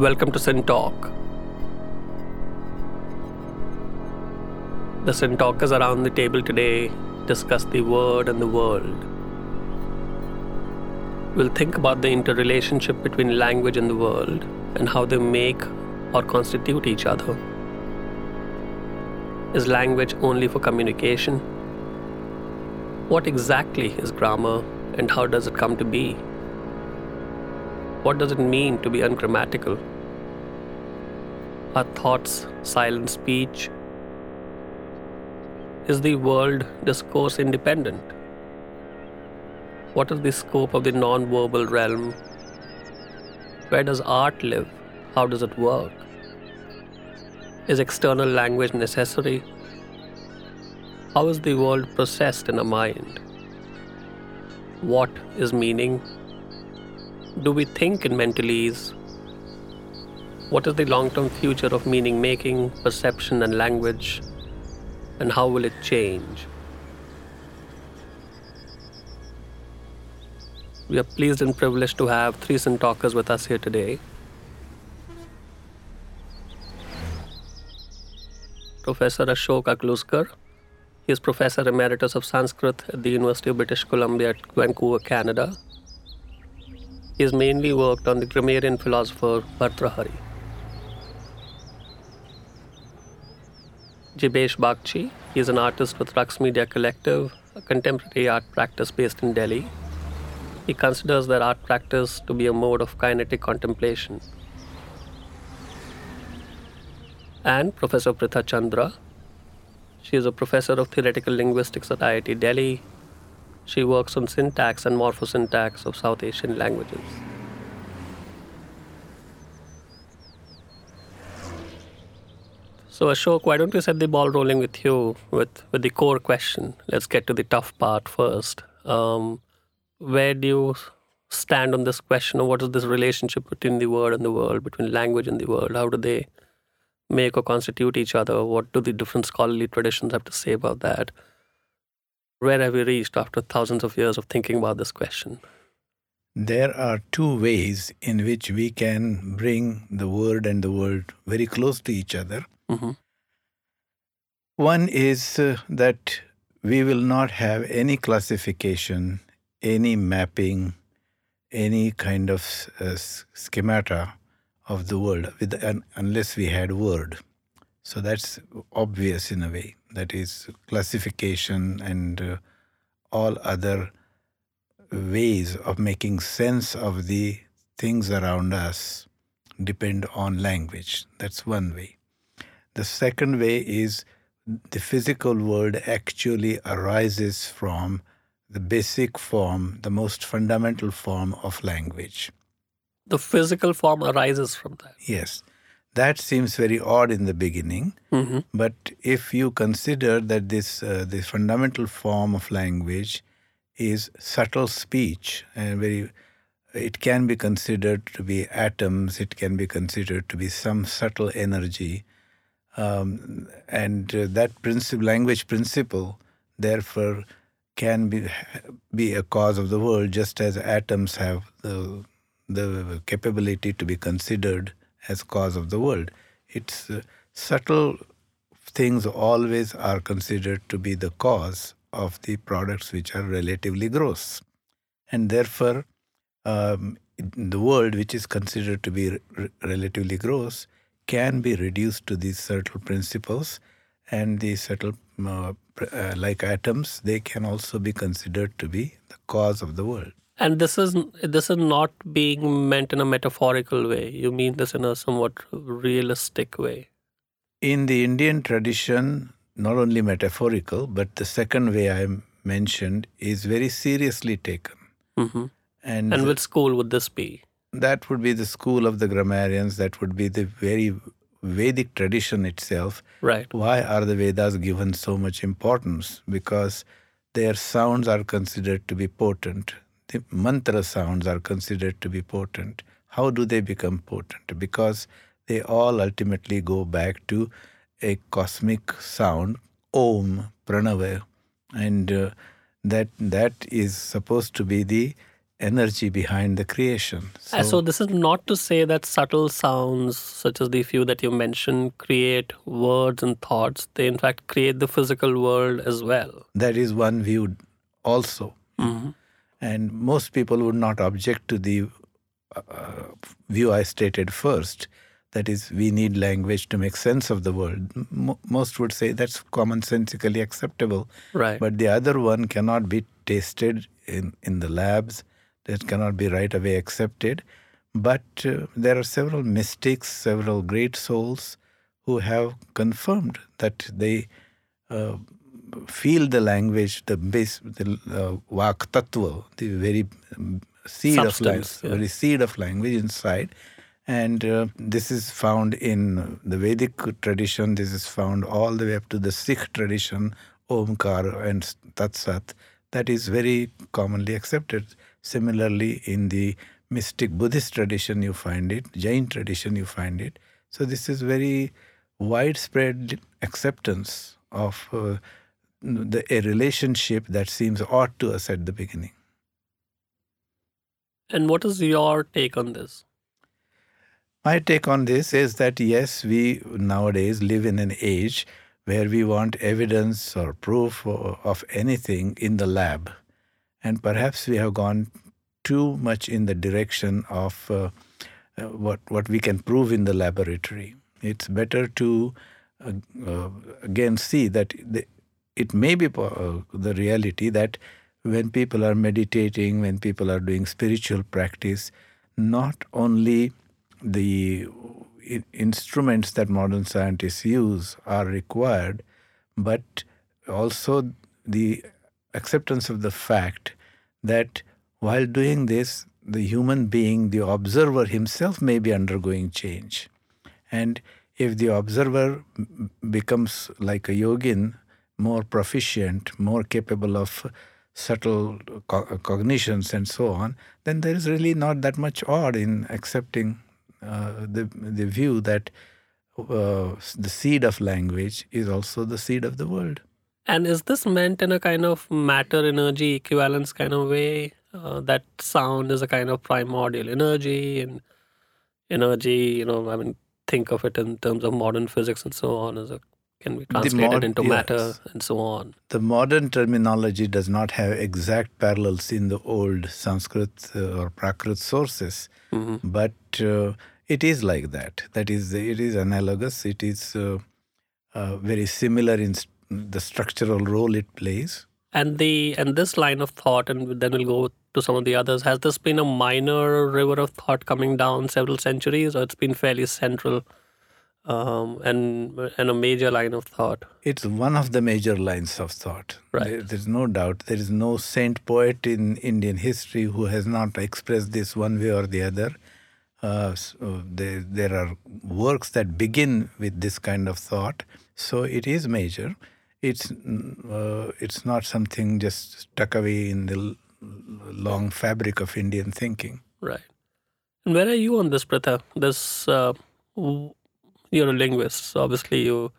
Welcome to Talk. The SynTalkers around the table today discuss the word and the world. We'll think about the interrelationship between language and the world and how they make or constitute each other. Is language only for communication? What exactly is grammar and how does it come to be? What does it mean to be ungrammatical? Are thoughts silent speech? Is the world discourse independent? What is the scope of the non verbal realm? Where does art live? How does it work? Is external language necessary? How is the world processed in a mind? What is meaning? Do we think in mentalese? What is the long term future of meaning making, perception, and language? And how will it change? We are pleased and privileged to have three SynTalkers with us here today. Professor Ashok Aklujkar. He is Professor Emeritus of Sanskrit at the University of British Columbia at Vancouver, Canada. He has mainly worked on the grammarian philosopher Bhartrhari. Jibesh Bagchi. He is an artist with Raqs Media Collective, a contemporary art practice based in Delhi. He considers their art practice to be a mode of kinetic contemplation. And Professor Pritha Chandra. She is a professor of theoretical linguistics at IIT Delhi. She works on syntax and morphosyntax of South Asian languages. So Ashok, why don't we set the ball rolling with you with, with the core question? Let's get to the tough part first. Um, where do you stand on this question of what is this relationship between the word and the world, between language and the world? How do they make or constitute each other? What do the different scholarly traditions have to say about that? Where have we reached after thousands of years of thinking about this question? There are two ways in which we can bring the word and the world very close to each other. Mm-hmm. One is uh, that we will not have any classification, any mapping, any kind of uh, schemata of the world with, un, unless we had word. So that's obvious in a way. That is classification and uh, all other ways of making sense of the things around us depend on language. That's one way. The second way is the physical world actually arises from the basic form, the most fundamental form of language. The physical form arises from that. Yes. That seems very odd in the beginning, Mm-hmm. but if you consider that this uh, the fundamental form of language is subtle speech and very it can be considered to be atoms, it can be considered to be some subtle energy. Um, and uh, that principle, language principle, therefore, can be be a cause of the world, just as atoms have the the capability to be considered as cause of the world. It's uh, subtle things always are considered to be the cause of the products which are relatively gross, and therefore, um, the world which is considered to be relatively gross can be reduced to these subtle principles, and these subtle uh, uh, like atoms, they can also be considered to be the cause of the world. And this is this is not being meant in a metaphorical way. You mean this in a somewhat realistic way. In the Indian tradition, not only metaphorical, but the second way I mentioned is very seriously taken. hmm And, And which school would this be? That would be the school of the grammarians, that would be the very Vedic tradition itself. Right. Why are the Vedas given so much importance? Because their sounds are considered to be potent. The mantra sounds are considered to be potent. How do they become potent? Because they all ultimately go back to a cosmic sound, Om, Pranava, and uh, that that is supposed to be the energy behind the creation. So, so, this is not to say that subtle sounds, such as the few that you mentioned, create words and thoughts. They, in fact, create the physical world as well. That is one view also. Mm-hmm. And most people would not object to the uh, view I stated first. That is, we need language to make sense of the world. M- most would say that's commonsensically acceptable. Right. But the other one cannot be tasted in, in the labs that cannot be right away accepted. But uh, there are several mystics, several great souls who have confirmed that they uh, feel the language, the base, the uh, vak tattva, the very um, seed Substance, of language, yeah. very seed of language inside. And uh, this is found in the Vedic tradition. This is found all the way up to the Sikh tradition, Omkar and Tatsat. That is very commonly accepted. Similarly, in the mystic Buddhist tradition, you find it, Jain tradition, you find it. So, this is very widespread acceptance of uh, the, a relationship that seems odd to us at the beginning. And what is your take on this? My take on this is that yes, we nowadays live in an age where we want evidence or proof of anything in the lab. And perhaps we have gone too much in the direction of uh, uh, what, what we can prove in the laboratory. It's better to uh, uh again see that the, it may be uh, the reality that when people are meditating, when people are doing spiritual practice, not only the instruments that modern scientists use are required, but also the acceptance of the fact that while doing this, the human being, the observer himself, may be undergoing change. And if the observer becomes like a yogin, more proficient, more capable of subtle co- cognitions and so on, then there is really not that much odd in accepting uh, the the view that uh, the seed of language is also the seed of the world. And is this meant in a kind of matter energy equivalence kind of way? Uh, that sound is a kind of primordial energy, and energy, you know, I mean, think of it in terms of modern physics and so on as a can be translated mod- into yes. matter and so on. The modern terminology does not have exact parallels in the old Sanskrit uh, or Prakrit sources, mm-hmm. but uh, it is like that. That is, it is analogous. It is uh, uh very similar in the structural role it plays. And the and this line of thought, and then we'll go to some of the others. Has this been a minor river of thought coming down several centuries, or it's been fairly central? um, and and a major line of thought. It's one of the major lines of thought. Right. There, there's no doubt. There is no saint poet in Indian history who has not expressed this one way or the other. Uh, so there, there are works that begin with this kind of thought. So it is major. It's uh, it's not something just stuck away in the long fabric of Indian thinking. Right. And where are you on this, Pritha? This. Uh, you're a linguist, so obviously you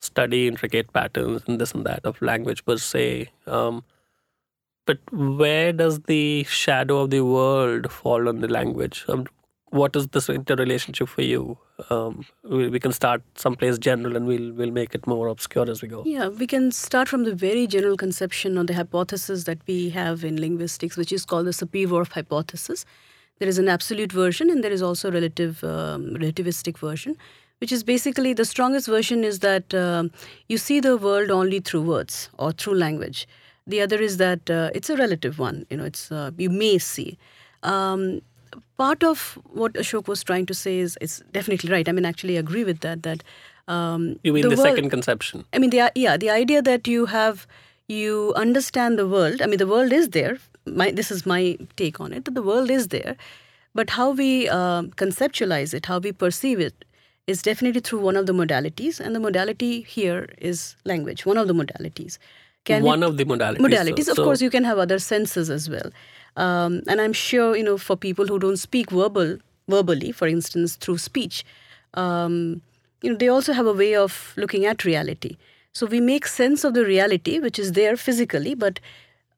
study intricate patterns and this and that of language per se. Um, but where does the shadow of the world fall on the language? Um, what is this interrelationship for you? Um, we, we, can start someplace general and we'll we'll make it more obscure as we go. Yeah, we can start from the very general conception or the hypothesis that we have in linguistics, which is called the Sapir-Whorf hypothesis. There is an absolute version and there is also a relative um, relativistic version which is basically the strongest version is that uh, you see the world only through words or through language. The other is that uh, it's a relative one. You know, it's uh, you may see. Um, part of what Ashok was trying to say is is definitely right. I mean, actually agree with that. That um, you mean the, the world, second conception? I mean, the yeah, the idea that you have you understand the world. I mean, the world is there. My, this is my take on it. That the world is there, but how we uh, conceptualize it, how we perceive it, is definitely through one of the modalities, and the modality here is language, one of the modalities. Can one of the modalities. Modalities, so, of so course, you can have other senses as well. Um, and I'm sure, you know, for people who don't speak verbal, verbally, for instance, through speech, um, you know, they also have a way of looking at reality. So we make sense of the reality, which is there physically, but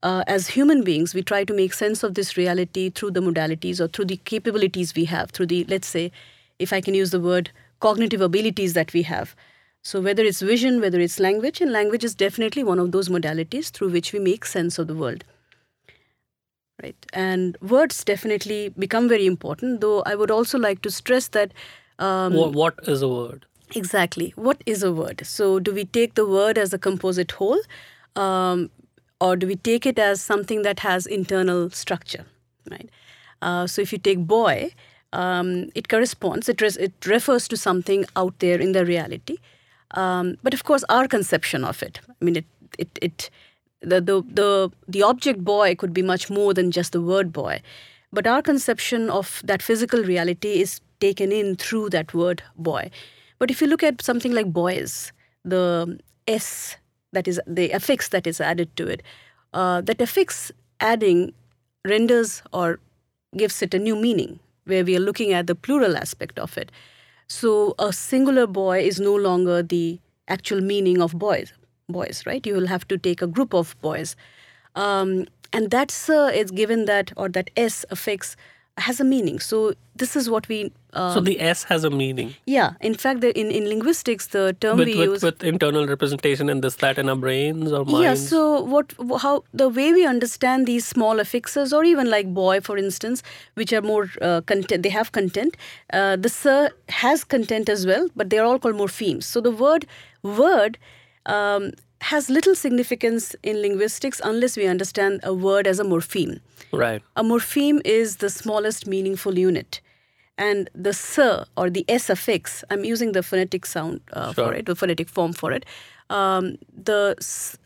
uh, as human beings, we try to make sense of this reality through the modalities or through the capabilities we have, through the, let's say, if I can use the word, cognitive abilities that we have. So, whether it's vision, whether it's language, and language is definitely one of those modalities through which we make sense of the world. Right? And words definitely become very important, though I would also like to stress that. Um, what, what is a word? Exactly. What is a word? So, do we take the word as a composite whole, um, or do we take it as something that has internal structure? Right. Uh, so, if you take boy, um, it corresponds. It, res- it refers to something out there in the reality. Um, but of course, our conception of it. I mean, it it it the, the the the object boy could be much more than just the word boy, but our conception of that physical reality is taken in through that word boy. But if you look at something like boys, the s that is the affix that is added to it, uh, that affix adding renders or gives it a new meaning where we are looking at the plural aspect of it. So a singular boy is no longer the actual meaning of boys. Boys, right? You will have to take a group of boys, um, and that's it's given that or that s affix has a meaning. So this is what we. Um, so the S has a meaning. Yeah. In fact, the, in in linguistics, the term with, we with, use with internal representation and this that in our brains or minds. Yeah. So what? How the way we understand these small affixes, or even like boy, for instance, which are more uh, content. They have content. Uh, the sir has content as well, but they are all called morphemes. So the word word. Um, has little significance in linguistics unless we understand a word as a morpheme. Right. A morpheme is the smallest meaningful unit. And the s or the s affix, I'm using the phonetic sound uh, Sure. for it, the phonetic form for it. Um, the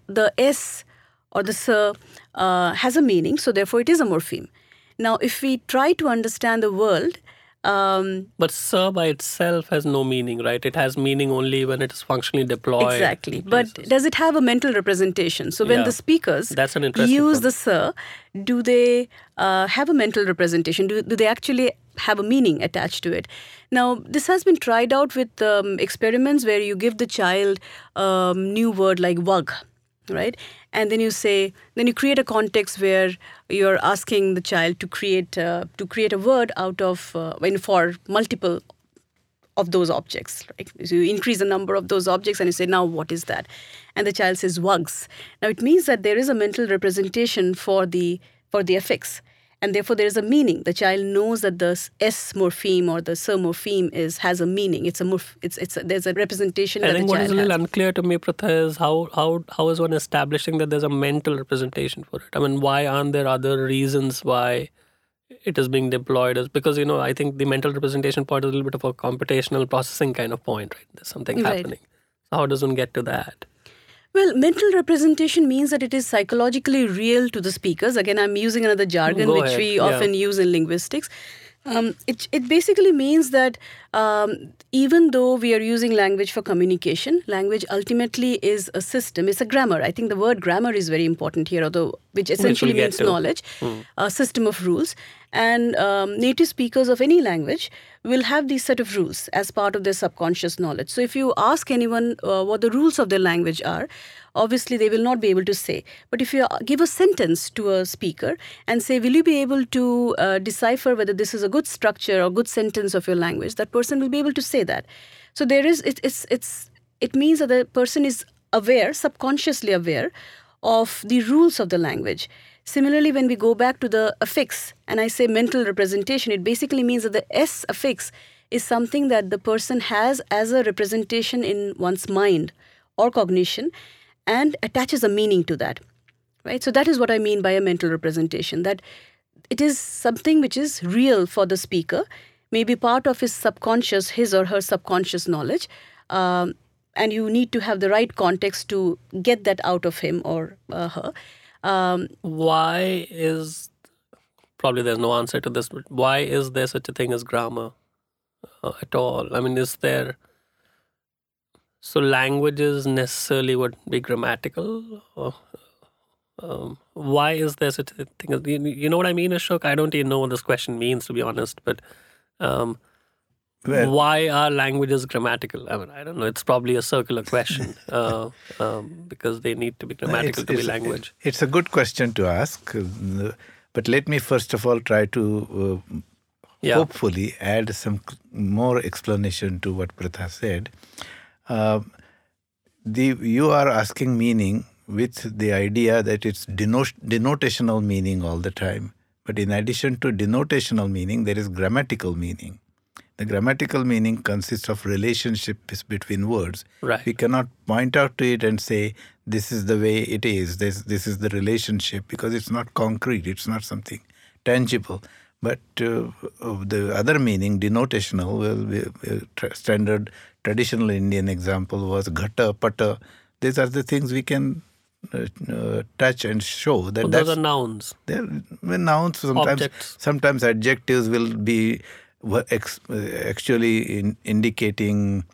the s or the s uh, has a meaning, so therefore it is a morpheme. Now, if we try to understand the world, um, But sir by itself has no meaning, right? It has meaning only when it is functionally deployed. Exactly. But does it have a mental representation? So when Yeah. the speakers That's an interesting use point. the sir, do they uh, have a mental representation? Do, do they actually have a meaning attached to it? Now, this has been tried out with um, experiments where you give the child a new word like wug, right? And then you say, then you create a context where you're asking the child to create uh, to create a word out of uh, for multiple of those objects. Right? So you increase the number of those objects and you say, now what is that? And the child says wugs. Now it means that there is a mental representation for the for the affix. And therefore there is a meaning. The child knows that the S morpheme or the S morpheme is has a meaning. It's a morph, it's it's a, there's a representation I think what is a little has. unclear to me, Pritha, is how, how how is one establishing that there's a mental representation for it? I mean, why aren't there other reasons why it is being deployed? As because you know, I think the mental representation part is a little bit of a computational processing kind of point, right? There's something Right. happening. So how does one get to that? Well, mental representation means that it is psychologically real to the speakers. Again, I'm using another jargon Go which ahead, we yeah. often use in linguistics. Um, it, it basically means that um, even though we are using language for communication, language ultimately is a system, it's a grammar. I think the word grammar is very important here, although which essentially get means knowledge, a system of rules. And um, native speakers of any language will have these set of rules as part of their subconscious knowledge. So if you ask anyone uh, what the rules of their language are, obviously they will not be able to say. But if you uh, give a sentence to a speaker and say, Will you be able to uh, decipher whether this is a good structure or good sentence of your language? That person will be able to say that. So there is, it, it's, it's, it means that the person is aware, subconsciously aware of the rules of the language. Similarly, when we go back to the affix and I say mental representation, it basically means that the S affix is something that the person has as a representation in one's mind or cognition and attaches a meaning to that. Right? So that is what I mean by a mental representation that it is something which is real for the speaker, maybe part of his subconscious, his or her subconscious knowledge. Um, and you need to have the right context to get that out of him or uh, her. Um, Why is probably there's no answer to this, but why is there such a thing as grammar uh, at all? I mean, is there so languages necessarily would be grammatical? Or, um, why is there such a thing? as- You, you know what I mean, Ashok? I don't even know what this question means, to be honest. But um, Well- why are languages grammatical? I mean, I don't know. It's probably a circular question uh, um, because they need to be grammatical It's- to be it's- language. It's a good question to ask, uh, but let me first of all try to uh, Yeah. hopefully add some more explanation to what Pritha said. Um, the you are asking meaning with the idea that it's deno- denotational meaning all the time. But in addition to denotational meaning, there is grammatical meaning. The grammatical meaning consists of relationships between words. Right. We cannot point out to it and say this is the way it is. This this is the relationship because it's not concrete. It's not something tangible. But uh, the other meaning, denotational, well, we, we, tra- standard traditional Indian example was ghata, pata. These are the things we can uh, uh, touch and show that that's those are nouns. they're well, nouns sometimes Objects. sometimes adjectives will be wa- ex, actually in, indicating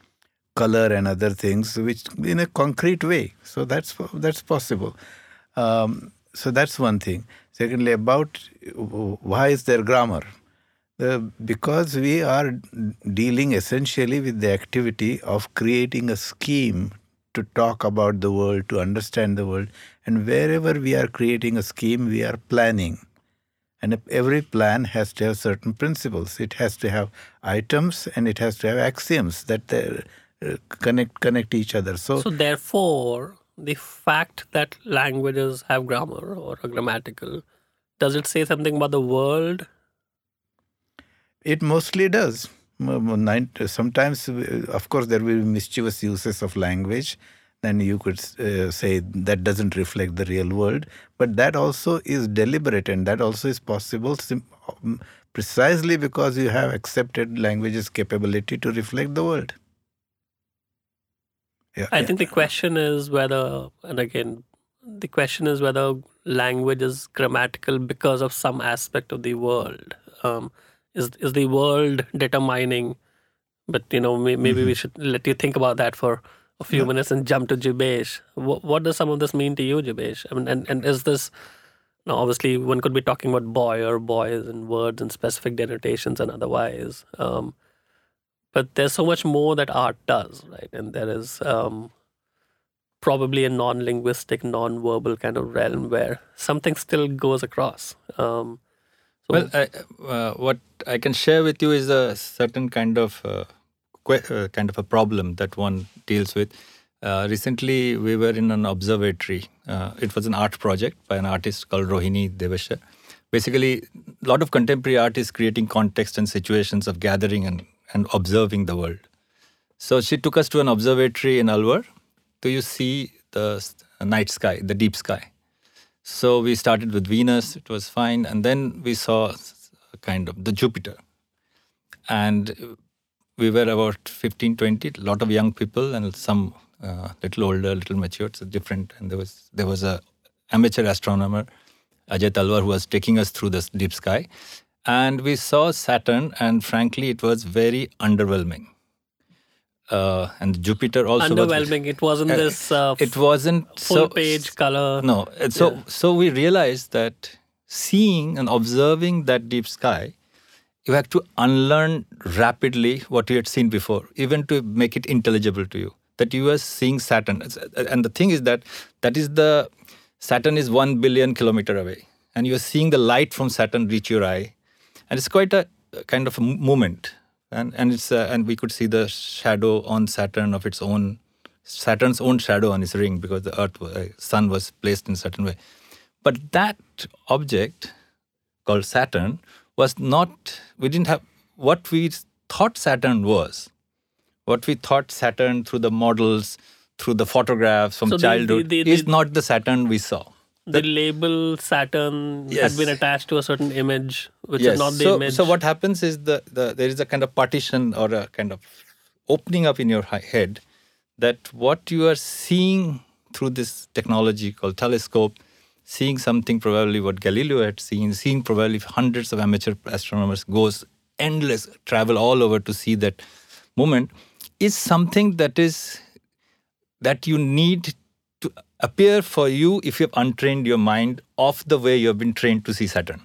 color and other things which in a concrete way so that's that's possible um, so that's one thing secondly about why is there grammar uh, because we are dealing essentially with the activity of creating a scheme to talk about the world, to understand the world. And wherever we are creating a scheme, we are planning. And every plan has to have certain principles. It has to have items and it has to have axioms that they, uh, connect connect each other. So, So therefore, the fact that languages have grammar or are grammatical, does it say something about the world? It mostly does. M- m- nine- Sometimes, uh, of course, there will be mischievous uses of language. Then you could uh, say that doesn't reflect the real world. But that also is deliberate and that also is possible sim- um, precisely because you have accepted language's capability to reflect the world. Yeah, I yeah. think the question is whether, and again, the question is whether language is grammatical because of some aspect of the world. Um, is is the world determining? But you know, may, maybe we should let you think about that for a few minutes and jump to Jibesh. What, what does some of this mean to you, Jibesh? I mean, and and is this? Now, obviously, one could be talking about boy or boys and words and specific denotations and otherwise. Um, but there's so much more that art does, right? And there is um, probably a non-linguistic, non-verbal kind of realm where something still goes across. Um, so Well, I, uh, what I can share with you is a certain kind of uh, que- uh, kind of a problem that one deals with. Uh, recently, we were in an observatory. Uh, it was an art project by an artist called Rohini Devasher. Basically, a lot of contemporary art is creating context and situations of gathering and, and observing the world. So she took us to an observatory in Alwar. Do you see the night sky, the deep sky? So we started with Venus, it was fine. And then we saw kind of the Jupiter. And we were about 15, 20, a lot of young people and some uh, little older, little mature, so different. And there was there was a amateur astronomer, Ajay Talwar, who was taking us through this deep sky. And we saw Saturn, and frankly, it was very underwhelming. Uh, and Jupiter also was- underwhelming. It wasn't Uh, this uh, it wasn't full so, page color. no, so Yeah. so we realized that seeing and observing that deep sky, you have to unlearn rapidly what you had seen before, even to make it intelligible to you. That you are seeing Saturn, and the thing is that that is the Saturn is one billion kilometer away, and you are seeing the light from Saturn reach your eye, and it's quite a kind of a moment, and and it's uh, and we could see the shadow on Saturn of its own Saturn's own shadow on his ring because the Earth, uh, Sun was placed in a certain way. But that object called Saturn was not. We didn't have what we thought Saturn was. What we thought Saturn through the models, through the photographs from So the- the- childhood, the- is not the Saturn we saw. the label Saturn Yes. had been attached to a certain image, which yes. is not the so, image. so what happens is the, the there is a kind of partition or a kind of opening up in your head that what you are seeing through this technology called telescope, seeing something probably what Galileo had seen, seeing probably hundreds of amateur astronomers goes endless travel all over to see that moment is something that is that you need to appear for you if you have untrained your mind off the way you have been trained to see Saturn.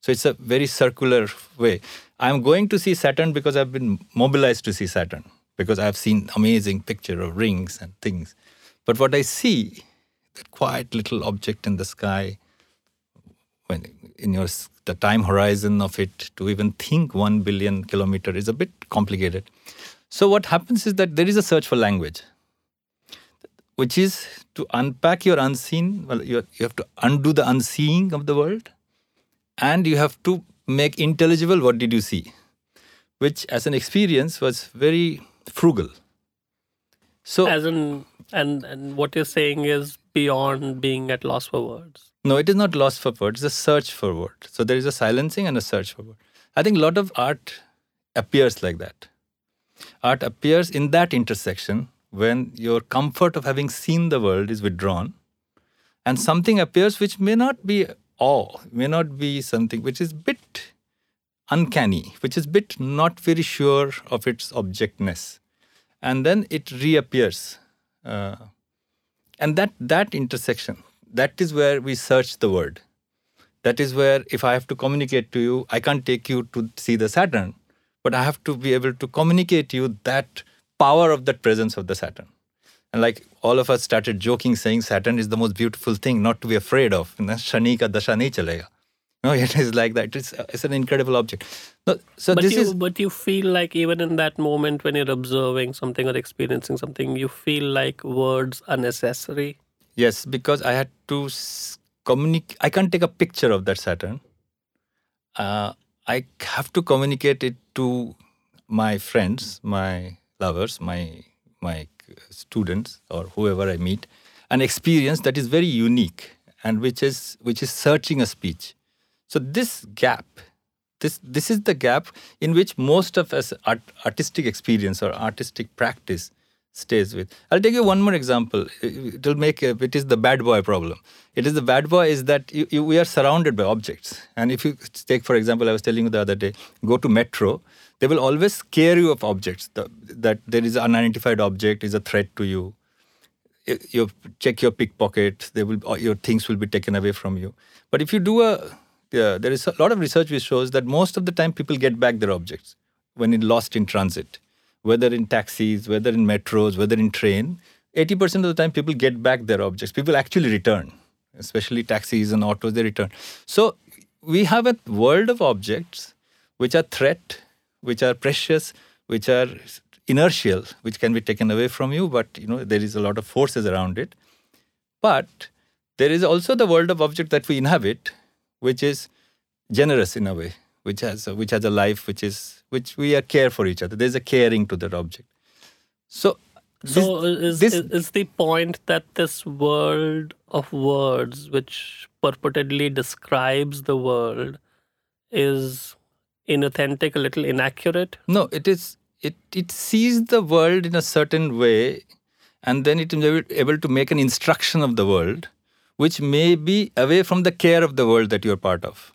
So it's a very circular way. I'm going to see Saturn because I've been mobilized to see Saturn because I've seen amazing picture of rings and things. But what I see, that quiet little object in the sky, when in your the time horizon of it to even think one billion kilometer is a bit complicated. So what happens is that there is a search for language, which is to unpack your unseen. Well, you, you have to undo the unseeing of the world, and you have to make intelligible what did you see, which as an experience was very frugal. So As in, and and what you're saying is beyond being at loss for words. No, it is not lost for words. It's a search for word. So there is a silencing and a search for word. I think a lot of art appears like that. Art appears in that intersection when your comfort of having seen the world is withdrawn and something appears which may not be awe, may not be something which is bit uncanny, which is bit not very sure of its objectness. And then it reappears. Uh, and that that intersection that is where we search the word. That is where, if I have to communicate to you, I can't take you to see the Saturn, but I have to be able to communicate to you that power of that presence of the Saturn. And like all of us started joking, saying Saturn is the most beautiful thing not to be afraid of. Shani ka dasha nahi chalega. No, it is like that. It's, it's an incredible object. No, so but this you, is but you feel like even in that moment when you're observing something or experiencing something, you feel like words are necessary. Yes, because I had to communicate. I can't take a picture of that Saturn. Uh, I have to communicate it to my friends, my lovers, my my students, or whoever I meet, an experience that is very unique and which is which is searching a speech. So this gap, this this is the gap in which most of us art, artistic experience or artistic practice stays with. I'll take you one more example. It will make a, it is the bad boy problem. It is the bad boy is that you, you, we are surrounded by objects, and if you take for example, I was telling you the other day, go to metro, they will always scare you of objects. The, that there is an unidentified object is a threat to you. You check your pickpocket, they will your things will be taken away from you. But if you do a yeah, there is a lot of research which shows that most of the time people get back their objects when in lost in transit whether in taxis, whether in metros, whether in train, 80% of the time people get back their objects. People actually return, especially taxis and autos, they return. So we have a world of objects which are threat, which are precious, which are inertial, which can be taken away from you, but you know there is a lot of forces around it. But there is also the world of objects that we inhabit, which is generous in a way, which has a, which has a life which is which we are care for each other. There's a caring to that object. So, so this, is, this, is the point that this world of words, which purportedly describes the world, is inauthentic, a little inaccurate? No, it is. It it sees the world in a certain way, and then it is able to make an instruction of the world, which may be away from the care of the world that you are part of.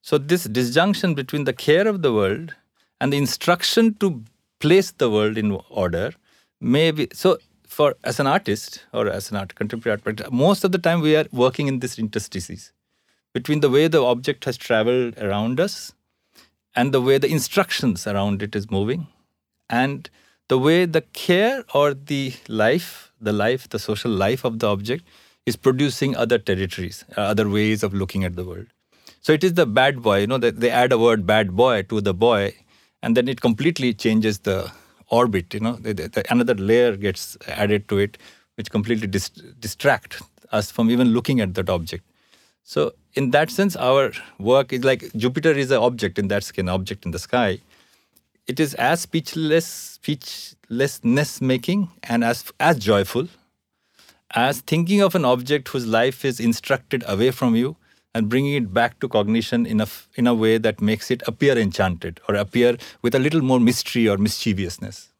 So this disjunction between the care of the world and the instruction to place the world in order may be so for as an artist or as an art contemporary art but most of the time we are working in this interstices between the way the object has traveled around us and the way the instructions around it is moving and the way the care or the life the life the social life of the object is producing other territories uh, other ways of looking at the world. So it is the bad boy you know that they add a word bad boy to the boy and then it completely changes the orbit you know the, the, another layer gets added to it which completely dis- distract us from even looking at that object. So in that sense our work is like jupiter is an object in that skin an object in the sky. It is as speechless speechlessness making and as as joyful as thinking of an object whose life is instructed away from you and bringing it back to cognition in a, in a way that makes it appear enchanted or appear with a little more mystery or mischievousness.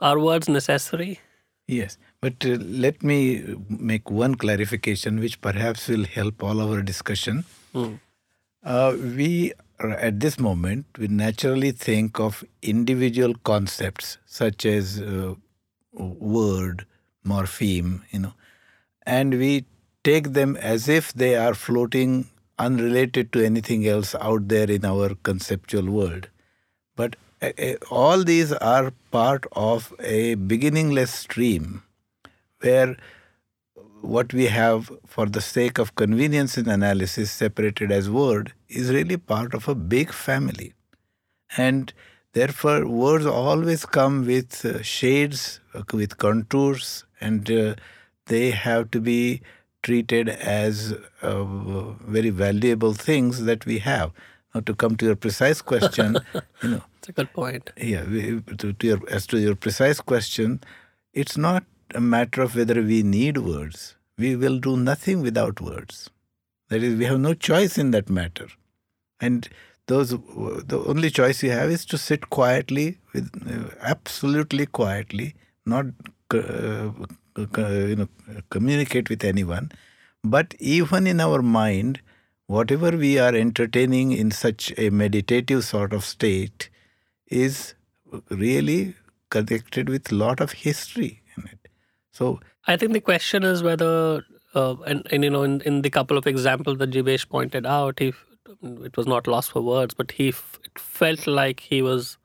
Are words necessary? Yes, but uh, let me make one clarification which perhaps will help all our discussion. Mm. Uh, we, at this moment, we naturally think of individual concepts such as uh, word, morpheme, you know, and we take them as if they are floating unrelated to anything else out there in our conceptual world. But uh, uh, all these are part of a beginningless stream where what we have for the sake of convenience in analysis separated as word is really part of a big family. And therefore, words always come with uh, shades, uh, with contours, and uh, they have to be treated as uh, very valuable things that we have. Now, to come to your precise question, you know, it's a good point. Yeah, we, to, to your, as to your precise question, it's not a matter of whether we need words. We will do nothing without words. That is, we have no choice in that matter. And those the only choice you have is to sit quietly, with uh, absolutely quietly, not uh, you know communicate with anyone. But even in our mind, whatever we are entertaining in such a meditative sort of state is really connected with lot of history in it. So I think the question is whether, uh, and, and you know, in, in the couple of examples that Jivesh pointed out, he it was not lost for words, but he it felt like he was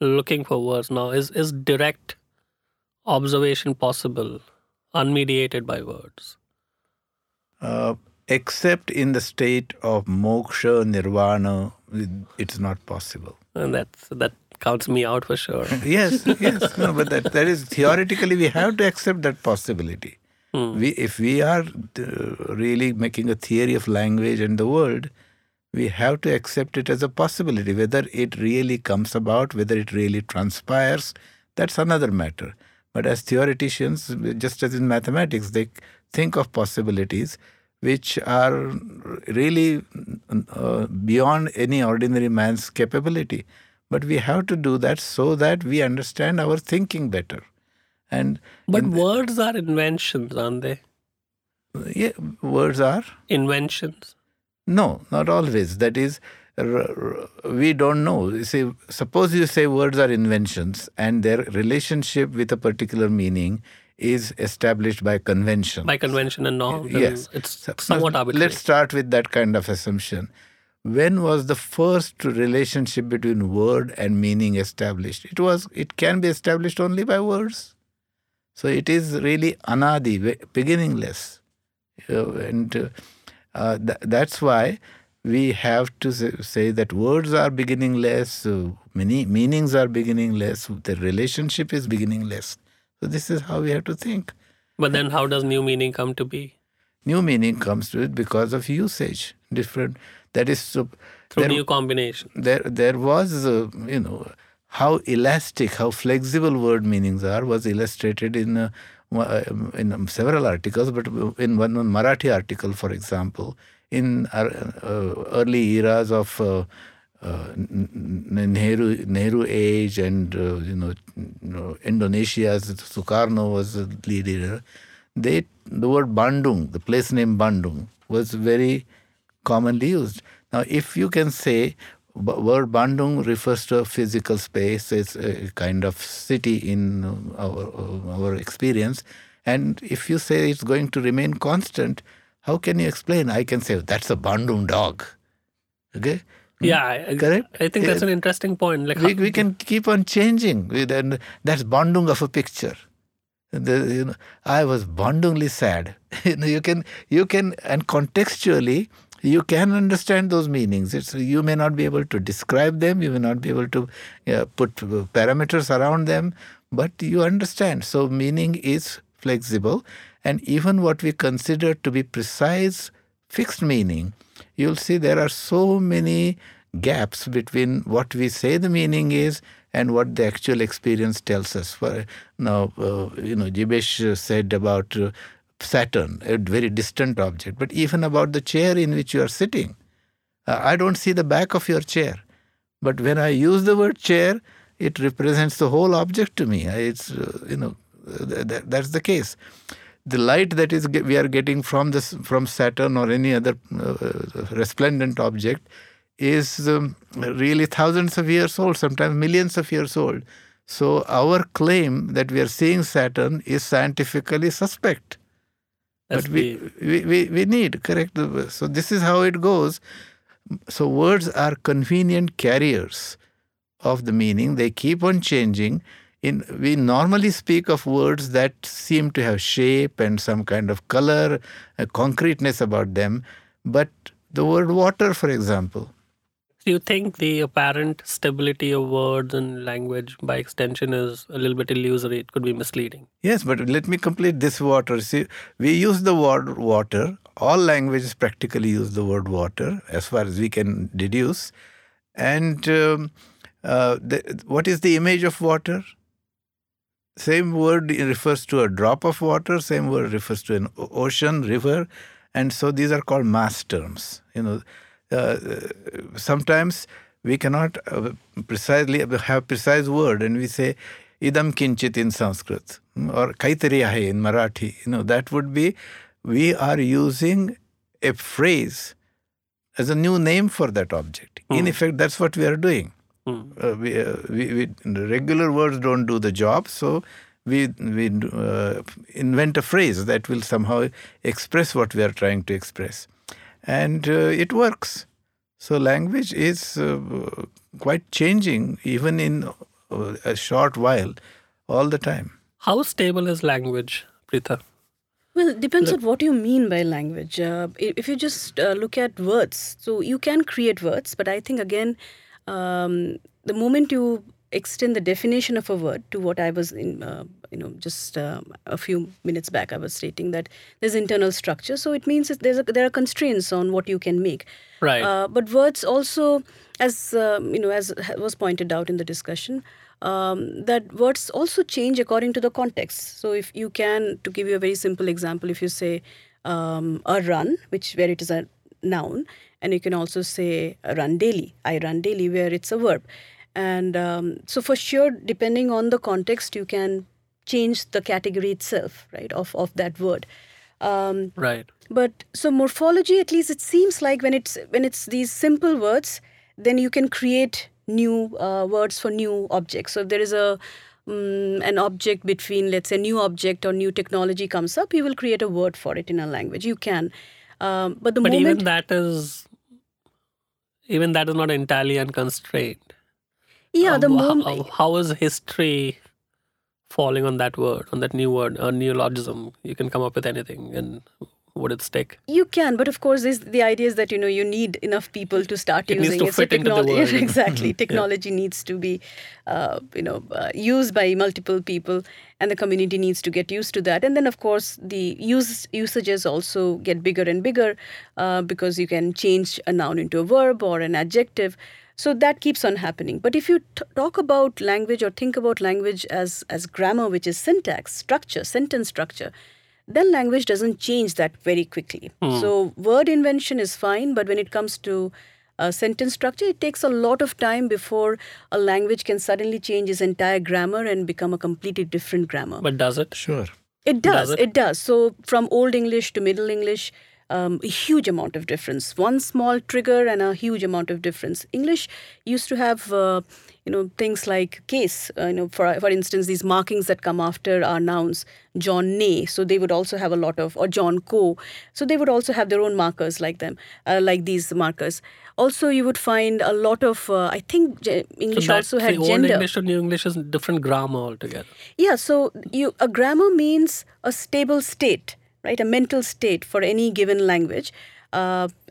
looking for words. Now, is is direct observation possible, unmediated by words? Uh, except in the state of moksha, nirvana, it's not possible. And that's that counts me out for sure. yes, yes. No, but that, that is theoretically we have to accept that possibility. Hmm. We, if we are uh, really making a theory of language and the world, we have to accept it as a possibility. Whether it really comes about, whether it really transpires, that's another matter. But as theoreticians, just as in mathematics, they think of possibilities which are really uh, beyond any ordinary man's capability. But we have to do that so that we understand our thinking better. And but words are inventions, aren't they? Yeah, words are inventions. No, not always. That is, we don't know. You see, suppose you say words are inventions and their relationship with a particular meaning is established by convention. By convention and norm. Yes. It's somewhat arbitrary. Let's start with that kind of assumption. When was the first relationship between word and meaning established? It was. It can be established only by words. So it is really anadi, beginningless, and uh, uh, th- that's why we have to say that words are beginningless, uh, many meanings are beginningless, the relationship is beginningless. So this is how we have to think. But then, how does new meaning come to be? New meaning comes to it because of usage. Different. That is so, through there, new combination. There, there was, uh, you know, how elastic, how flexible word meanings are was illustrated in uh, uh, in several articles, but in one Marathi article, for example, in uh, early eras of uh, uh, Nehru Nehru age and uh, you, know, you know Indonesia's Sukarno was the leader. They the word Bandung, the place name Bandung, was very commonly used. Now, if you can say word Bandung refers to a physical space. It's a kind of city in our, our experience. And if you say it's going to remain constant, how can you explain? I can say that's a Bandung dog. Okay. Yeah, correct. I think that's an interesting point. Like we, we can keep on changing. And that's Bandung of a picture. The, you know, I was bondingly sad. you know, you can you can and contextually you can understand those meanings. It's, you may not be able to describe them, you may not be able to uh, put parameters around them, but you understand. So, meaning is flexible, and even what we consider to be precise, fixed meaning, you'll see there are so many gaps between what we say the meaning is and what the actual experience tells us. For now, uh, you know, Jivesh said about uh, Saturn, a very distant object, but even about the chair in which you are sitting. Uh, I don't see the back of your chair, but when I use the word chair, it represents the whole object to me. It's uh, you know th- that's the case. The light that is we are getting from this from Saturn or any other uh, resplendent object is um, really thousands of years old, sometimes millions of years old. So our claim that we are seeing Saturn is scientifically suspect. But we, we, we, we need correct? So this is how it goes. So words are convenient carriers of the meaning. They keep on changing in we normally speak of words that seem to have shape and some kind of color a concreteness about them but the word water for example do you think the apparent stability of words and language by extension is a little bit illusory? It could be misleading. Yes, but let me complete this water. See, we use the word water. All languages practically use the word water, as far as we can deduce. And um, uh, the, what is the image of water? Same word refers to a drop of water, same word refers to an ocean, river. And so these are called mass terms. You know, uh, sometimes we cannot uh, precisely have precise word and we say idam kinchit in Sanskrit hmm, or kaitari hai in Marathi. You know, that would be we are using a phrase as a new name for that object. Mm. In hmm. effect, that's what we are doing. Mm. Uh, we, uh, we, we, regular words don't do the job, so we we uh, invent a phrase that will somehow express what we are trying to express and uh, it works. So language is uh, quite changing even in uh, a short while, all the time. How stable is language, Pritha? Well, it depends look. on what you mean by language. Uh, if you just uh, look at words, so you can create words, but I think again, um, the moment you extend the definition of a word to what I was in, uh, you know, just uh, a few minutes back, I was stating that there's internal structure. So it means that there's a, there are constraints on what you can make. Right. Uh, but words also, as um, you know, as was pointed out in the discussion, um, that words also change according to the context. So if you can, to give you a very simple example, if you say um, a run, which where it is a noun, and you can also say run daily. I run daily, where it's a verb. And um, so for sure depending on the context you can change the category itself right of, of that word. Um, right. but so morphology at least it seems like when it's when it's these simple words then you can create new uh, words for new objects. So if there is a um, an object between let's say new object or new technology comes up you will create a word for it in a language. You can um, but the but moment even that is even that is not entirely unconstrained yeah, um, the moment. How, how is history falling on that word, on that new word, a neologism? You can come up with anything, and would it stick? You can, but of course, the idea is that you know you need enough people to start it using it. so technology, exactly, technology yeah. needs to be, uh, you know, uh, used by multiple people, and the community needs to get used to that. And then, of course, the use usages also get bigger and bigger uh, because you can change a noun into a verb or an adjective. So that keeps on happening. But if you t- talk about language or think about language as, as grammar, which is syntax, structure, sentence structure, then language doesn't change that very quickly. Mm. So word invention is fine, but when it comes to uh, sentence structure, it takes a lot of time before a language can suddenly change its entire grammar and become a completely different grammar. But does it? Sure. It does. does it? it? does. So from Old English to Middle English, um, a huge amount of difference. One small trigger and a huge amount of difference. English used to have, uh, you know, things like case. Uh, you know, for for instance, these markings that come after our nouns. John Nay, so they would also have a lot of, or John Co. So they would also have their own markers like them, uh, like these markers. Also, you would find a lot of. Uh, I think English so also had old gender. English and New English is different grammar altogether. Yeah, so you a grammar means a stable state right? A mental state for any given language.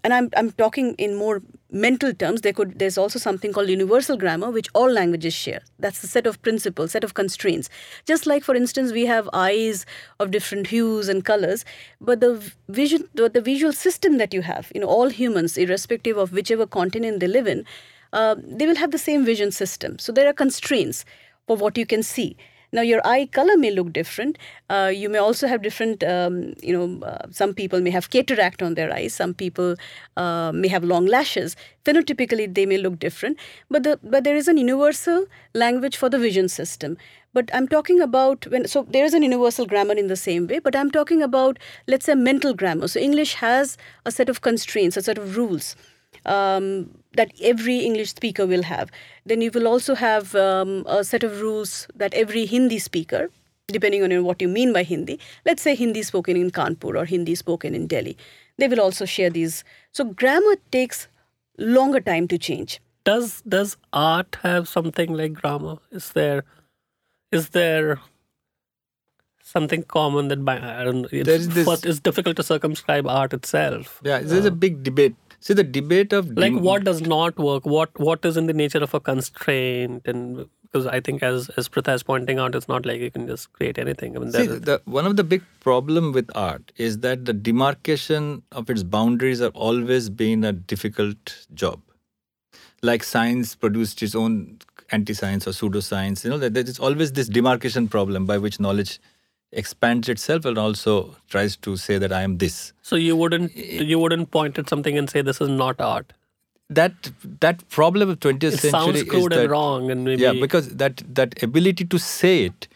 And I'm, I'm talking in more mental terms. There could there's also something called universal grammar, which all languages share. That's a set of principles, set of constraints. Just like, for instance, we have eyes of different hues and colors, but the vision, the visual system that you have, you know, all humans, irrespective of whichever continent they live in, uh, they will have the same vision system. So there are constraints for what you can see. Now, your eye color may look different. Uh, you may also have different, um, you know, uh, some people may have cataract on their eyes. Some people uh, may have long lashes. Phenotypically, they may look different. But, the, but there is an universal language for the vision system. But I'm talking about when, so there is an universal grammar in the same way, but I'm talking about, let's say, mental grammar. So English has a set of constraints, a set of rules um, that every English speaker will have. Then you will also have um, a set of rules that every Hindi speaker depending on what you mean by Hindi. Let's say Hindi spoken in Kanpur or Hindi spoken in Delhi. They will also share these. So grammar takes longer time to change. Does does art have something like grammar? Is there is there something common that by I don't know, it's, There is this- first, it's difficult to circumscribe art itself. Yeah, there's a big debate. See, the debate of Like dem- what does not work? What what is in the nature of a constraint? And because I think as as Pritha is pointing out, it's not like you can just create anything. I mean, See, the, one of the big problem with art is that the demarcation of its boundaries have always been a difficult job. Like science produced its own anti-science or pseudoscience, you know, that there is always this demarcation problem by which knowledge expands itself and also tries to say that I am this. so you wouldn't you wouldn't point at something and say this is not art. That that problem of 20th It century sounds is crude that and wrong, and maybe yeah because that that ability to say it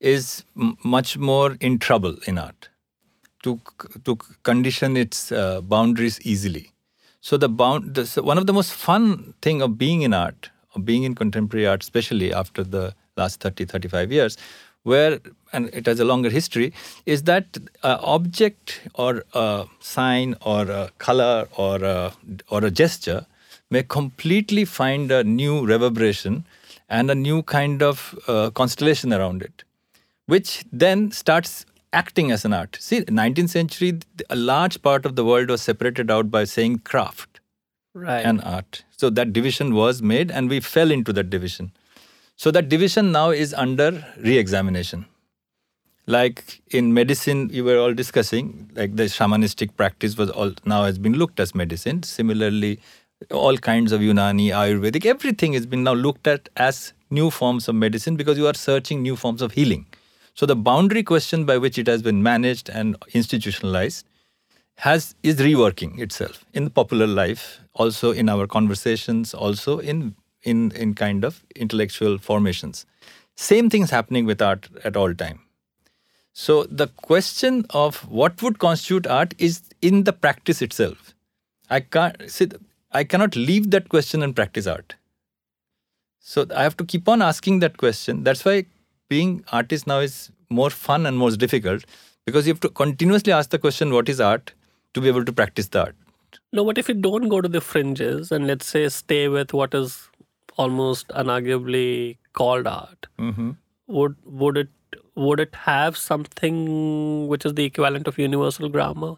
is m- much more in trouble in art to to condition its uh, boundaries easily so the bound the, so one of the most fun thing of being in art of being in contemporary art especially after the last 30 35 years where and it has a longer history is that an object or a sign or a color or a, or a gesture may completely find a new reverberation and a new kind of uh, constellation around it which then starts acting as an art. See, 19th century, a large part of the world was separated out by saying craft right. and art. So that division was made, and we fell into that division. So that division now is under re-examination. Like in medicine, we were all discussing, like the shamanistic practice was all now has been looked as medicine. Similarly, all kinds of Unani, Ayurvedic, everything has been now looked at as new forms of medicine because you are searching new forms of healing. So the boundary question by which it has been managed and institutionalized has is reworking itself in popular life, also in our conversations, also in in in kind of intellectual formations. Same things happening with art at all time. So the question of what would constitute art is in the practice itself. I can't see. I cannot leave that question and practice art. So I have to keep on asking that question. That's why being artist now is more fun and more difficult because you have to continuously ask the question, what is art, to be able to practice the art. No, but if you don't go to the fringes and let's say stay with what is almost unarguably called art, Mm-hmm. would would it would it have something which is the equivalent of universal grammar?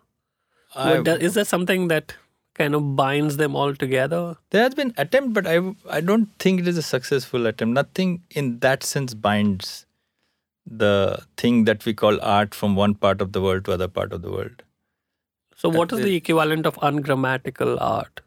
Is there something that kind of binds them all together? There has been attempt, but I I don't think it is a successful attempt. Nothing in that sense binds the thing that we call art from one part of the world to other part of the world. So, what is the equivalent of ungrammatical art?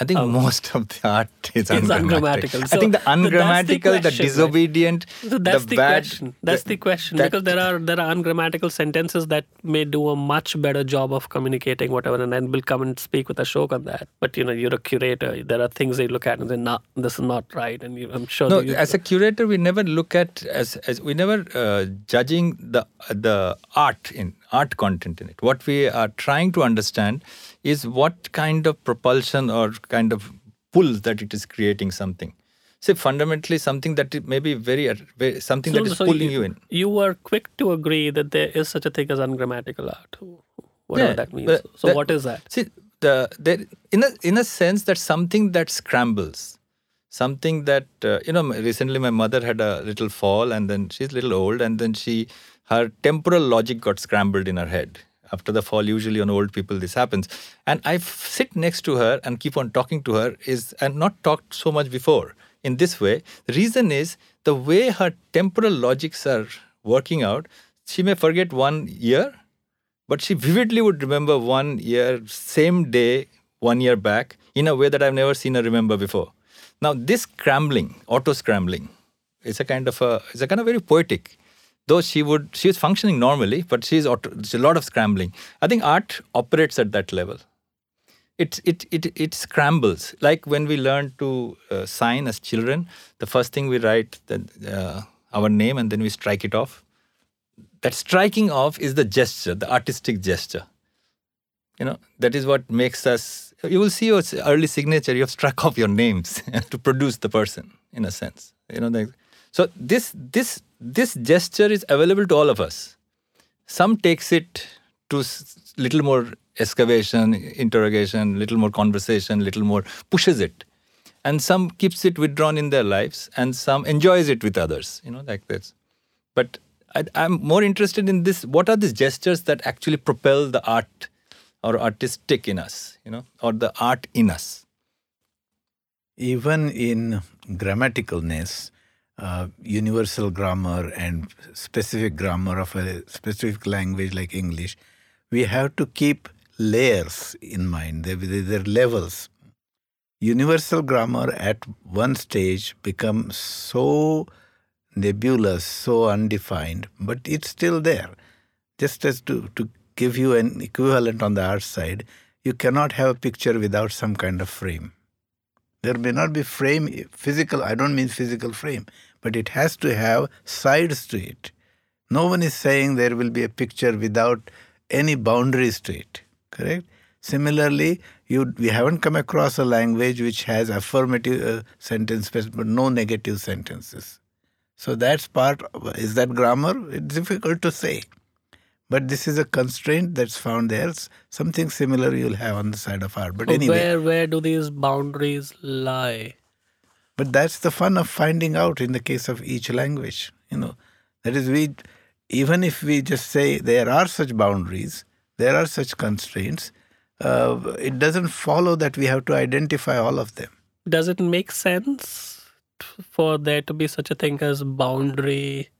I think most of the art is ungrammatical. ungrammatical. So- I think the that's the ungrammatical, the, question, right? disobedient, So that's the, bad. question. That's the, question that- because there are there are ungrammatical sentences that may do a much better job of communicating whatever, and then we'll come and speak with Ashok on that. But you know, you're a curator. There are things they look at and say, "No, this is not right," and you, I'm sure. No, that you, as a curator, we never look at as as we never uh, judging the the art in art content in it. What we are trying to understand is what kind of propulsion or kind of pull that it is creating something. Say fundamentally something that may be very, very something that is so pulling you, in. You were quick to agree that there is such a thing as ungrammatical art, whatever Yeah, that means. So, that- what is that? See, the there in a in a sense that something that scrambles, something that uh, you know. Recently, my mother had a little fall, and then she's a little old, and then she her temporal logic got scrambled in her head. After the fall, usually on old people this happens, and I sit next to her and keep on talking to her is and not talked so much before in this way. The reason is the way her temporal logics are working out. She may forget one year, but she vividly would remember one year, same day, one year back, in a way that I've never seen her remember before. Now, this scrambling, auto scrambling, is a kind of a, it's a kind of very poetic. Though she would, she is functioning normally, but she's a lot of scrambling. I think art operates at that level. It, it, it, it scrambles. Like when we learn to uh, sign as children, the first thing we write the, uh, our name and then we strike it off that striking off is the gesture, the artistic gesture. You know, that is what makes us. You will see your early signature. You have struck off your names to produce the person, in a sense. You know, the, so this this this gesture is available to all of us. Some takes it to little more excavation, interrogation, little more conversation, little more pushes it. And some keeps it withdrawn in their lives and some enjoys it with others, you know, like this. But I, I'm more interested in this. What are these gestures that actually propel the art or artistic in us, you know, or the art in us? Even in grammaticalness, uh, universal grammar and specific grammar of a specific language like English, we have to keep layers in mind. There, there are levels. Universal grammar at one stage becomes so nebulous, so undefined, but it's still there. Just as to, to give you an equivalent on the art side, you cannot have a picture without some kind of frame. There may not be frame physical, I don't mean physical frame, but it has to have sides to it. No one is saying there will be a picture without any boundaries to it, correct? Similarly, you, we haven't come across a language which has affirmative uh, sentences but no negative sentences. So that's part, of, is that grammar? It's difficult to say. But this is a constraint that's found there. Something similar you'll have on the side of art. But anyway. Where, where do these boundaries lie? But that's the fun of finding out in the case of each language. You know, that is, we, even if we just say there are such boundaries, there are such constraints, uh, it doesn't follow that we have to identify all of them. Does it make sense for there to be such a thing as boundary?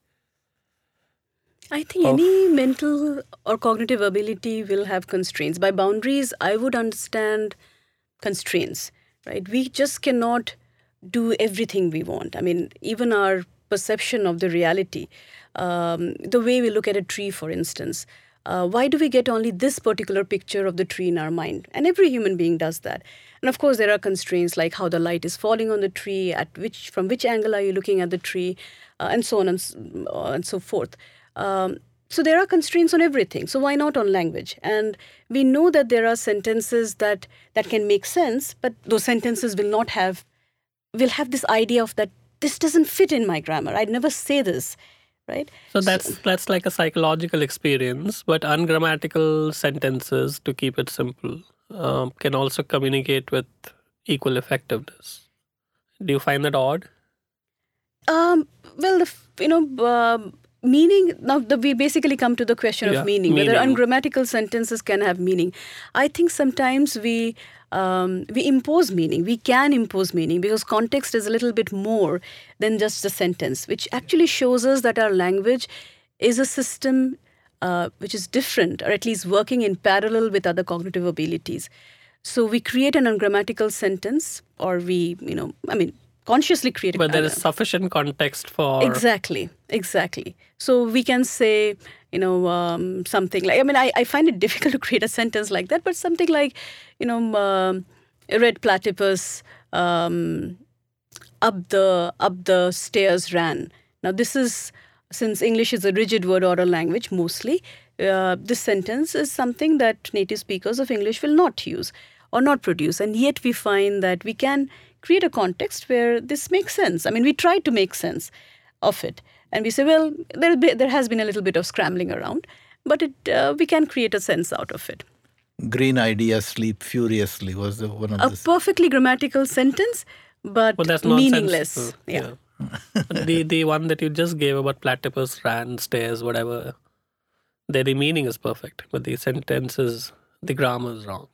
I think of- any mental or cognitive ability will have constraints. By boundaries, I would understand constraints, right? We just cannot do everything we want. I mean, even our perception of the reality, um, the way we look at a tree, for instance. Uh, why do we get only this particular picture of the tree in our mind? And every human being does that. And of course, there are constraints like how the light is falling on the tree, at which from which angle are you looking at the tree, uh, and so on and, uh, and so forth. Um, so there are constraints on everything. So why not on language? And we know that there are sentences that that can make sense, but those sentences will not have will have this idea of that this doesn't fit in my grammar. I'd never say this, right? So that's that's like a psychological experience, but ungrammatical sentences, to keep it simple, um, can also communicate with equal effectiveness. Do you find that odd? Um, well, the, you know, um meaning. Now, the, we basically come to the question Yeah, of meaning, whether ungrammatical sentences can have meaning. I think sometimes we um, we impose meaning. We can impose meaning because context is a little bit more than just the sentence, which actually shows us that our language is a system uh, which is different, or at least working in parallel with other cognitive abilities. So we create an ungrammatical sentence, or we, you know, I mean, consciously create. a- But there is sufficient context for Exactly, exactly. So we can say, you know, um, something like, I mean, I, I find it difficult to create a sentence like that, but something like, you know, um, a red platypus um, up the up the stairs ran. Now this is since English is a rigid word order language mostly. Uh, this sentence is something that native speakers of English will not use or not produce, and yet we find that we can create a context where this makes sense. I mean, we try to make sense of it, and we say, well, there be, there has been a little bit of scrambling around, but it uh, we can create a sense out of it. Green ideas sleep furiously was the one of the A the perfectly grammatical sentence, but Well, that's meaningless. nonsensical. Yeah. But the the one that you just gave about platypus ran stairs, whatever. There the meaning is perfect, but the sentence is the grammar is wrong.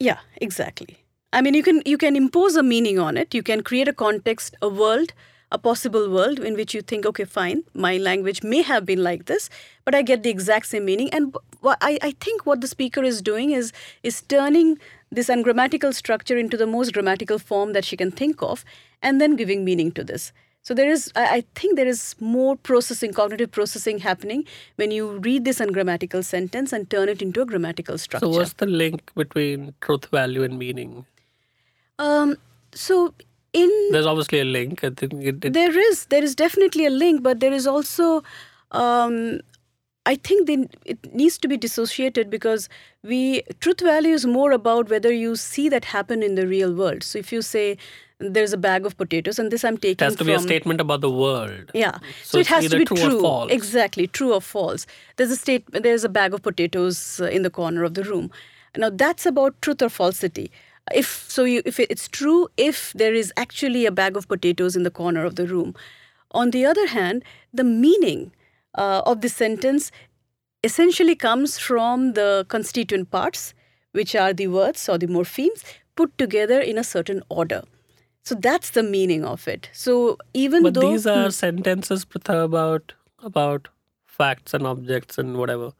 Yeah, exactly. I mean, you can you can impose a meaning on it. You can create a context, a world, a possible world in which you think, okay, fine, my language may have been like this, but I get the exact same meaning. And I, I think what the speaker is doing is is turning this ungrammatical structure into the most grammatical form that she can think of, and then giving meaning to this. So there is, I I think there is more processing, cognitive processing happening when you read this ungrammatical sentence and turn it into a grammatical structure. So what's the link between truth value and meaning? Um, so in There's obviously a link. I think it, it, there is there is definitely a link, but there is also um, I think then it needs to be dissociated because we truth value is more about whether you see that happen in the real world. So if you say there's a bag of potatoes, and this I'm taking. It has to from, be a statement about the world. Yeah, So so, it has to be true or true. false. Exactly, true or false. There's a state. There's a bag of potatoes in the corner of the room. Now that's about truth or falsity. If so, you, if it's true, if there is actually a bag of potatoes in the corner of the room. On the other hand, the meaning uh, of the sentence essentially comes from the constituent parts, which are the words or the morphemes put together in a certain order. So that's the meaning of it. So even But though these are Hmm. sentences, Pritha, about about facts and objects and whatever.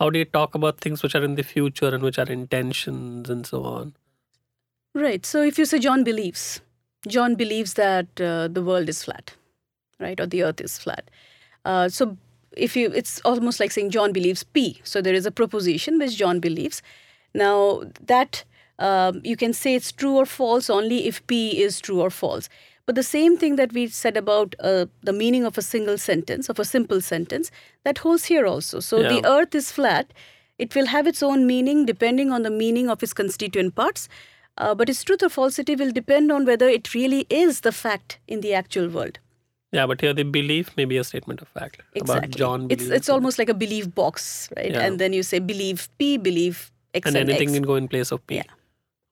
How do you talk about things which are in the future and which are intentions and so on? Right. So if you say John believes, John believes that uh, the world is flat, right, or the earth is flat. Uh, so if you, it's almost like saying John believes P. So there is a proposition which John believes. Now that um, you can say it's true or false only if P is true or false. But the same thing that we said about uh, the meaning of a single sentence, of a simple sentence, that holds here also. So the earth is flat. It will have its own meaning depending on the meaning of its constituent parts. Uh, but its truth or falsity will depend on whether it really is the fact in the actual world. Yeah, but here the belief may be a statement of fact Exactly. about John. it's it's almost like a belief box, right? Yeah. And then you say believe P, believe X and and, anything X. can go in place of P. Yeah.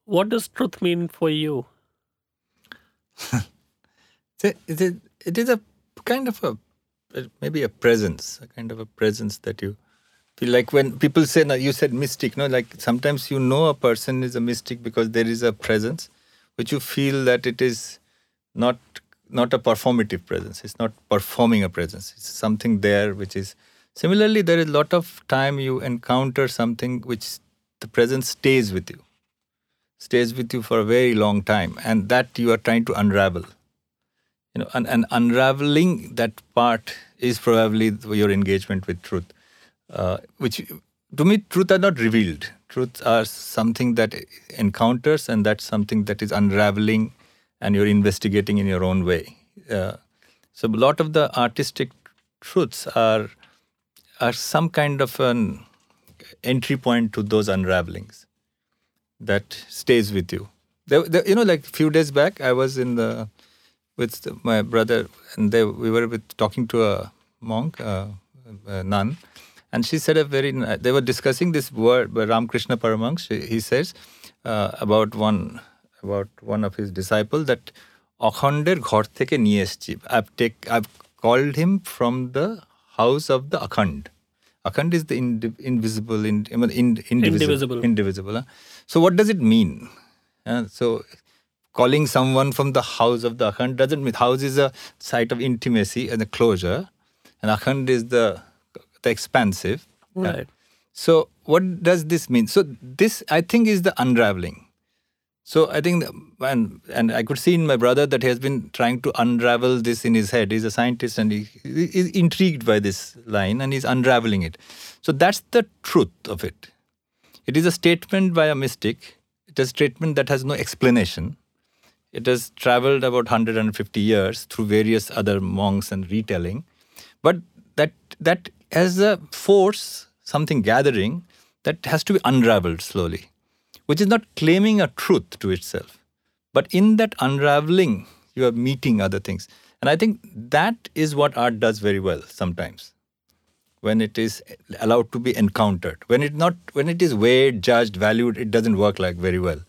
What does truth mean for you? It, it, is- it is a kind of a maybe a presence, a kind of a presence that you feel like when people say, now you said mystic, no, like sometimes you know a person is a mystic because there is a presence which you feel that it is not not a performative presence. It's not performing a presence. It's something there which is similarly there is a lot of time you encounter something which the presence stays with you stays with you for a very long time and that you are trying to unravel you know and, and unraveling that part is probably your engagement with truth uh, which to me truth are not revealed truth are something that encounters and that's something that is unraveling and you're investigating in your own way uh, so a lot of the artistic truths are are some kind of an entry point to those unravelings that stays with you. There, there, you know, like a few days back, I was in the with my brother, and they, we were with, talking to a monk, uh, a nun, and she said a very. ni- They were discussing this word by Ramakrishna Paramahansa. He- He says uh, about one about one of his disciples that অখণ্ডের ঘর থেকে নিয়ে এসেছি I've take I've called him from the house of the Akhand. Akhand is the indi- invisible, in, I mean, in- indivisible. Indivisible. indivisible huh? So what does it mean? Uh, so calling someone from the house of the Akhand doesn't mean house is a site of intimacy and a closure, and Akhand is the the expansive. Yeah. Right. So what does this mean? So this I think is the unraveling. So I think, and and I could see in my brother that he has been trying to unravel this in his head. He's a scientist and he he is intrigued by this line and he's unraveling it. So that's the truth of it. It is a statement by a mystic. It is a statement that has no explanation. It has traveled about 150 years through various other monks and retelling. But that that as a force, something gathering, that has to be unraveled slowly, which is not claiming a truth to itself. But in that unraveling, you are meeting other things. And I think that is what art does very well sometimes when it is allowed to be encountered. When it not when it is weighed, judged, valued, it doesn't work like very well.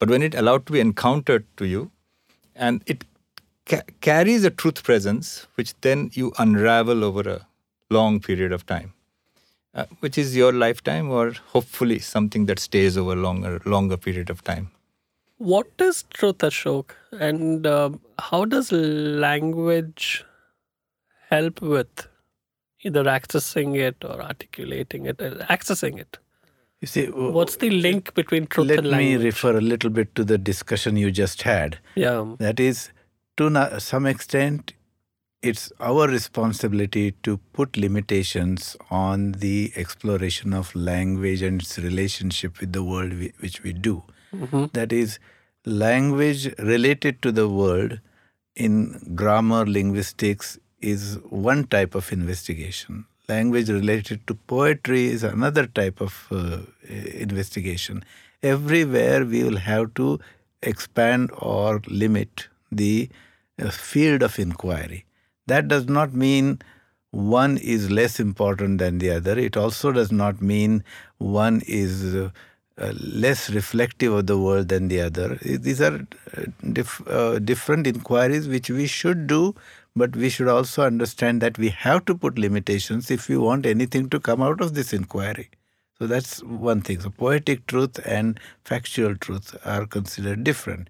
But when it allowed to be encountered to you, and it ca- carries a truth presence, which then you unravel over a long period of time, uh, which is your lifetime, or hopefully something that stays over longer longer period of time. What is truth, Ashok? And um how does language help with either accessing it or articulating it, uh, accessing it? You see, What's the link between truth and language? let me refer a little bit to the discussion you just had. yeah. That is, to some extent, it's our responsibility to put limitations on the exploration of language and its relationship with the world we, which we do. That is, language related to the world in grammar, linguistics is one type of investigation. Language related to poetry is another type of uh, investigation. Everywhere we will have to expand or limit the uh, field of inquiry. That does not mean one is less important than the other. It also does not mean one is uh, uh, less reflective of the world than the other. These are uh, dif- uh, different inquiries which we should do, but we should also understand that we have to put limitations if we want anything to come out of this inquiry. So that's one thing. So poetic truth and factual truth are considered different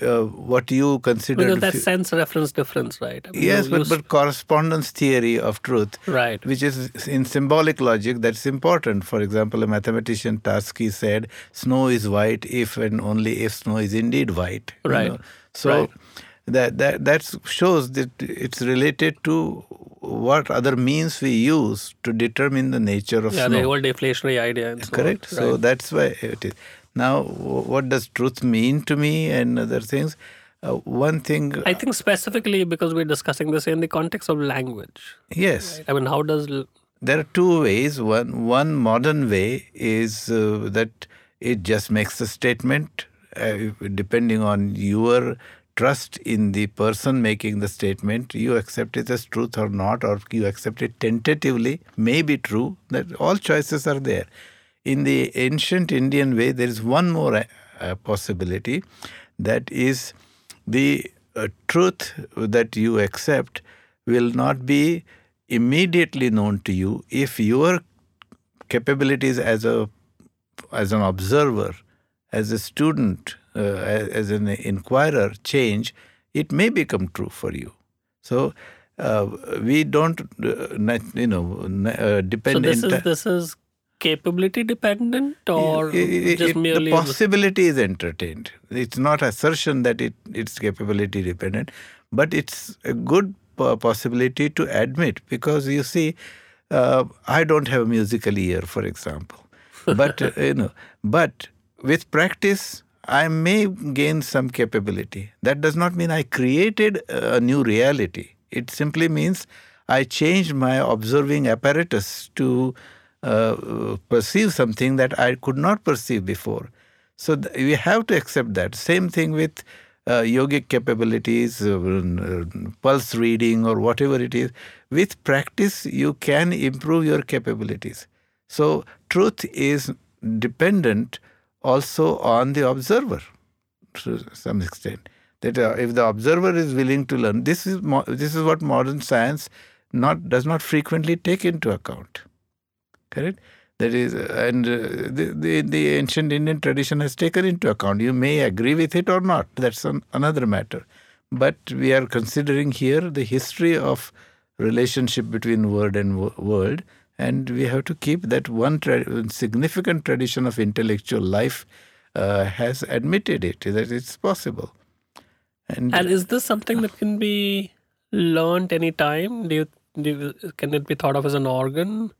uh, what you consider because that sense reference difference right I mean, yes but, but correspondence theory of truth right which is in symbolic logic that's important for example a mathematician Tarski said snow is white if and only if snow is indeed white right you know? so right. that that that shows that it's related to what other means we use to determine the nature of snow. yeah, snow. the whole deflationary idea. So Correct. Right. So that's why it is. Now, what does truth mean to me and other things? Uh, one thing. I think specifically because we're discussing this in the context of language. Yes. Right? I mean, how does. There are two ways. One, one modern way is uh, that it just makes a statement uh, depending on your trust in the person making the statement you accept it as truth or not or you accept it tentatively may be true that all choices are there in the ancient Indian way, there is one more uh, possibility that is the uh, truth that you accept will not be immediately known to you if your capabilities as a as an observer as a student uh, as an inquirer change it may become true for you. So uh, we don't uh, you know uh, depend so this is this is capability dependent or it, just it, merely the possibility is entertained. It's not assertion that it it's capability dependent but it's a good possibility to admit because you see uh, i don't have a musical ear for example. But uh, you know but with practice i may gain some capability. That does not mean i created a new reality. It simply means i changed my observing apparatus to uh, perceive something that I could not perceive before. So th- we have to accept that. Same thing with uh, yogic capabilities, uh, uh, pulse reading, or whatever it is. With practice, you can improve your capabilities. So truth is dependent also on the observer to some extent. That uh, if the observer is willing to learn, this is mo- this is what modern science not does not frequently take into account correct? That is and uh, the, the, the ancient indian tradition has taken into account. You may agree with it or not. That's an, another matter. But we are considering here the history of relationship between word and world and we have to keep that one tra- significant tradition of intellectual life uh, has admitted it that it's possible. And, and is this something that can be learned anytime? Do you, do you, can it be thought of as an organ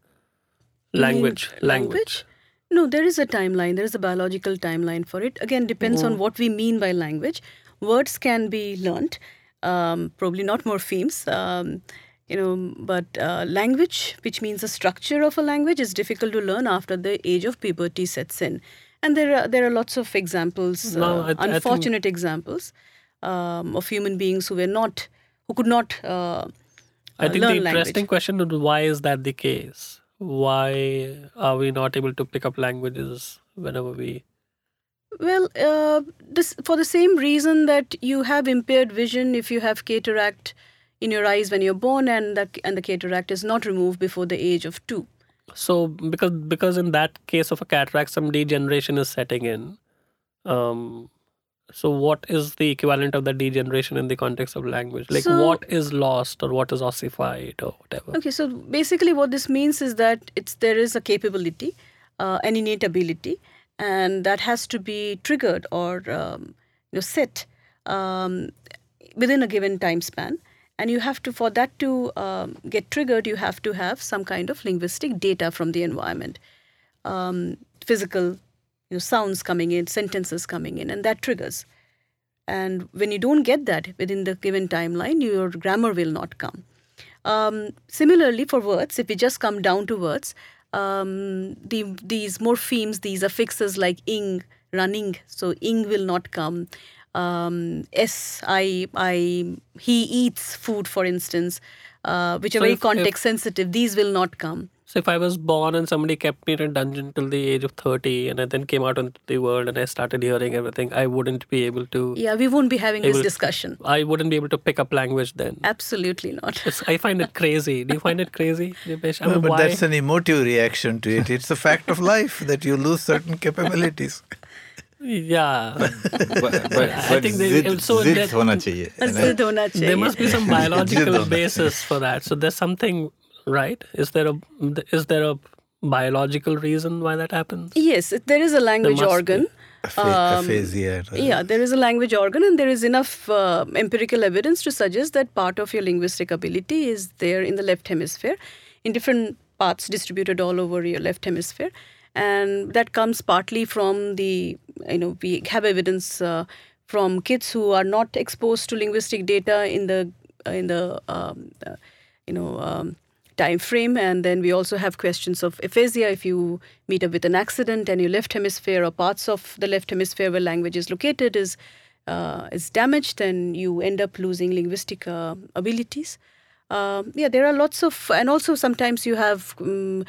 language language? no there is a timeline. There is a biological timeline for it. Again depends on what we mean by language. Words can be learned, um, probably not morphemes um, you know but uh, language which means the structure of a language is difficult to learn after the age of puberty sets in. And there are there are lots of examples no, uh, I, unfortunate I examples um, of human beings who were not who could not uh, I think the interesting language. question is why is that the case? Why are we not able to pick up languages whenever we well uh, this for the same reason that you have impaired vision if you have cataract in your eyes when you're born and that and the cataract is not removed before the age of 2 so because because in that case of a cataract some degeneration is setting in. Um, so, what is the equivalent of the degeneration in the context of language? Like, so, what is lost or what is ossified or whatever? Okay, so basically, what this means is that it's there is a capability, uh, an innate ability, and that has to be triggered or um, you know set um, within a given time span. And you have to, for that to um, get triggered, you have to have some kind of linguistic data from the environment, um, physical you know, sounds coming in, sentences coming in, and that triggers. And when you don't get that within the given timeline, your grammar will not come. Um, similarly, for words, if we just come down to words, um, the, these morphemes, these affixes like ing, running, so ing will not come. um, S, I, I, he eats food, for instance, uh, which are So very if- if- context sensitive. These will not come. So if I was born and somebody kept me in a dungeon till the age of 30 and I then came out into the world and I started hearing everything, I wouldn't be able to. Yeah, we won't be having this discussion. To, I wouldn't be able to pick up language then. Absolutely not. It's, I find it crazy. Do you find it crazy, Dipesh? I mean, no, but why? that's an emotive reaction to it. It's a fact of life that you lose certain capabilities. Yeah. but, but, but I think they zid, so zid that, hona zid there must be some biological basis for that. So there's something right? Is there a is there a biological reason why that happens? Yes, there is a language must organ. Apha- Um, aphasia. Yeah, there is a language organ, and there is enough uh, empirical evidence to suggest that part of your linguistic ability is there in the left hemisphere, in different parts distributed all over your left hemisphere. And that comes partly from the, you know, we have evidence uh, from kids who are not exposed to linguistic data in the, in the, um, uh, you know, um, time frame and then we also have questions of aphasia. If you meet up with an accident and your left hemisphere or parts of the left hemisphere where language is located is uh, is damaged then you end up losing linguistic uh, abilities. Um, yeah there are lots of and also sometimes you have um,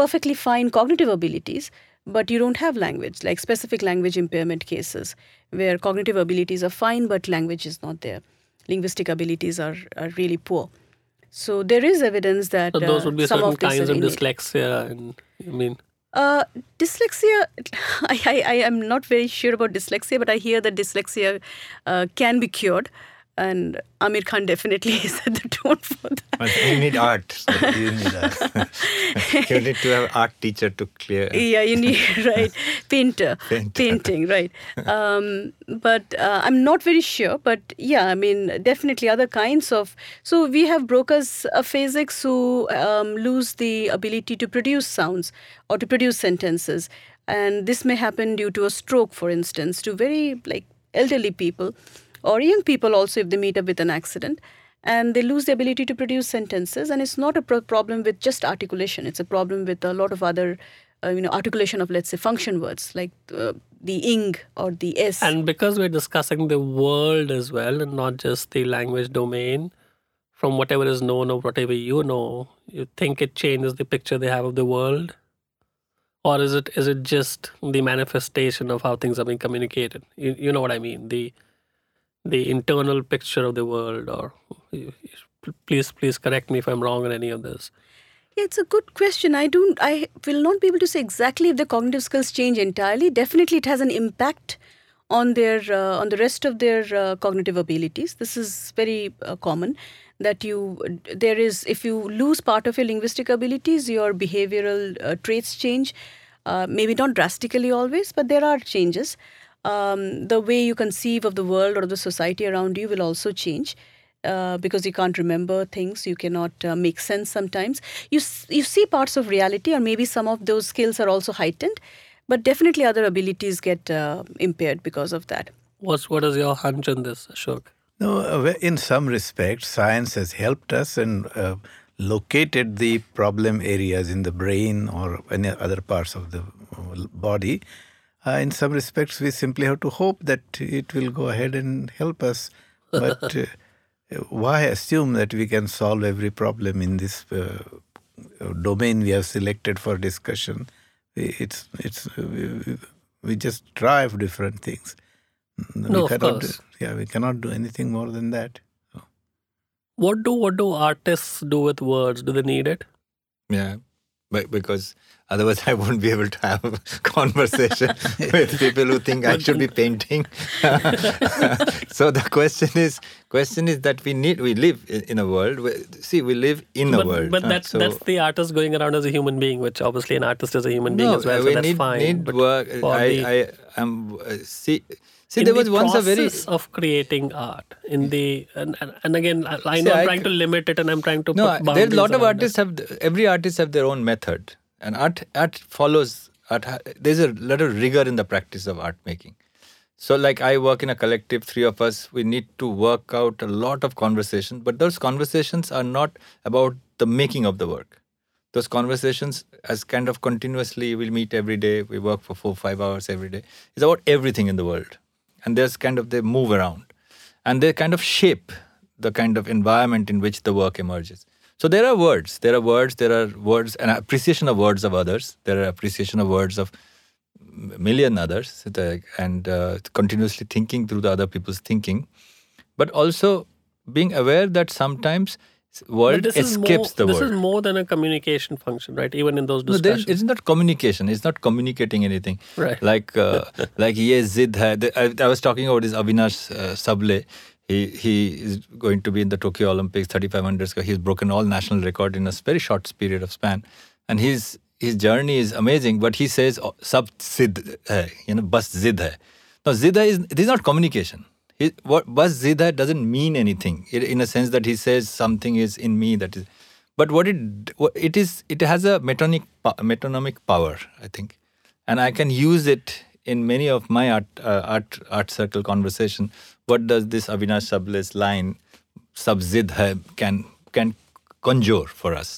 perfectly fine cognitive abilities but you don't have language like specific language impairment cases where cognitive abilities are fine but language is not there. Linguistic abilities are, are really poor so there is evidence that So those uh, would be some certain of kinds of dyslexia, and I mean, Uh, dyslexia, I, I, I am not very sure about dyslexia, but I hear that dyslexia uh, can be cured. And Aamir Khan definitely set the tone for that. But you need art so You need that. you need to have art teacher to clear Yeah, you need, right, painter, Painter. painting, right. Um, but uh, I'm not very sure. But yeah, I mean, definitely other kinds of. So we have Broca's aphasics who um, lose the ability to produce sounds or to produce sentences. And this may happen due to a stroke, for instance, to very like elderly people or young people also if they meet up with an accident and they lose the ability to produce sentences and it's not a pro- problem with just articulation it's a problem with a lot of other uh, you know articulation of let's say function words like uh, the ing or the s and because we're discussing the world as well and not just the language domain, from whatever is known or whatever you know, you think it changes the picture they have of the world, or is it is it just the manifestation of how things are being communicated? You, you know what I mean? The the internal picture of the world, or please please correct me if I'm wrong on any of this. Yeah, it's a good question. I don't. I will not be able to say exactly if the cognitive skills change entirely. Definitely, it has an impact on their uh, on the rest of their uh, cognitive abilities. This is very uh, common. That you there is if you lose part of your linguistic abilities, your behavioral uh, traits change. Uh, maybe not drastically always, but there are changes. Um, the way you conceive of the world or the society around you will also change uh, because you can't remember things, you cannot uh, make sense sometimes. You you see parts of reality, or maybe some of those skills are also heightened, but definitely other abilities get uh, impaired because of that. What's what is your hunch on this, Ashok? No, uh, in some respects, science has helped us and uh, located the problem areas in the brain or any other parts of the uh, body. Uh, in some respects, we simply have to hope that it will go ahead and help us. But uh, why assume that we can solve every problem in this uh, domain we have selected for discussion? We- It's it's uh, we, we- we just drive different things. No, of cannot course. Yeah, we cannot do anything more than that. What do what do artists do with words? Do they need it? Yeah, but because otherwise I won't be able to have a conversation with people who think I should be painting. so the question is, question is that we need we live in, in a world. Where, see, we live in but, a world. But that's So- that's the artist going around as a human being, which obviously an artist is a human being no, as well. we so that's need, fine. need but work. I, the- I am uh, see. See, in there the was once a very process of creating art in the and, and, and again I, I See, know I'm I trying to limit it and I'm trying to no. put There's a lot of around artists have every artist have their own method, and art art follows. Art, there's a lot of rigor in the practice of art making. So, like I work in a collective, three of us, we need to work out a lot of conversations, but those conversations are not about the making of the work. Those conversations, as kind of continuously, we'll meet every day, we work for four, five hours every day, It's about everything in the world. and there's kind of they move around, and they kind of shape the kind of environment in which the work emerges. So there are words, there are words, there are words, and appreciation of words of others. There are appreciation of words of million others, and uh, continuously thinking through the other people's thinking, but also being aware that sometimes world escapes more, the this word. is more than a communication function, right? Even in those discussions. No, it's not communication. It's not communicating anything. Right. Like uh, like ye zid hai. I, I was talking about this Avinash uh, Sable. He he is going to be in the Tokyo Olympics 3500. He's broken all national record in a very short period of span, and his his journey is amazing. But he says sub zid hai. You know, bas zid hai. Now zid hai is this is not communication what bas zida doesn't mean anything in a sense that he says something is in me that is but what it it is it has a metonic metonymic power i think and i can use it in many of my art uh, art art circle conversation what does this avinash sable's line subzid hai can can conjure for us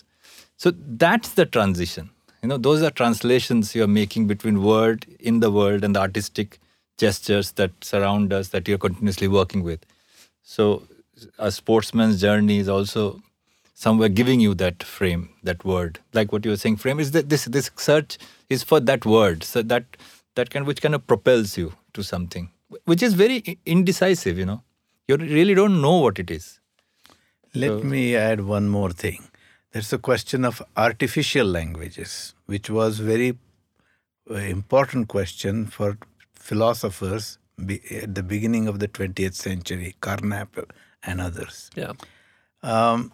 so that's the transition you know those are translations you're making between word in the world and the artistic gestures that surround us that you're continuously working with. So, a sportsman's journey is also somewhere giving you that frame, that word. Like what you were saying, frame is that this this search is for that word, so that that kind which kind of propels you to something, which is very indecisive. You know, you really don't know what it is. Let so, me add one more thing. There's a question of artificial languages, which was very uh, important question for philosophers at the beginning of the 20th century, Carnap and others. Yeah. Um,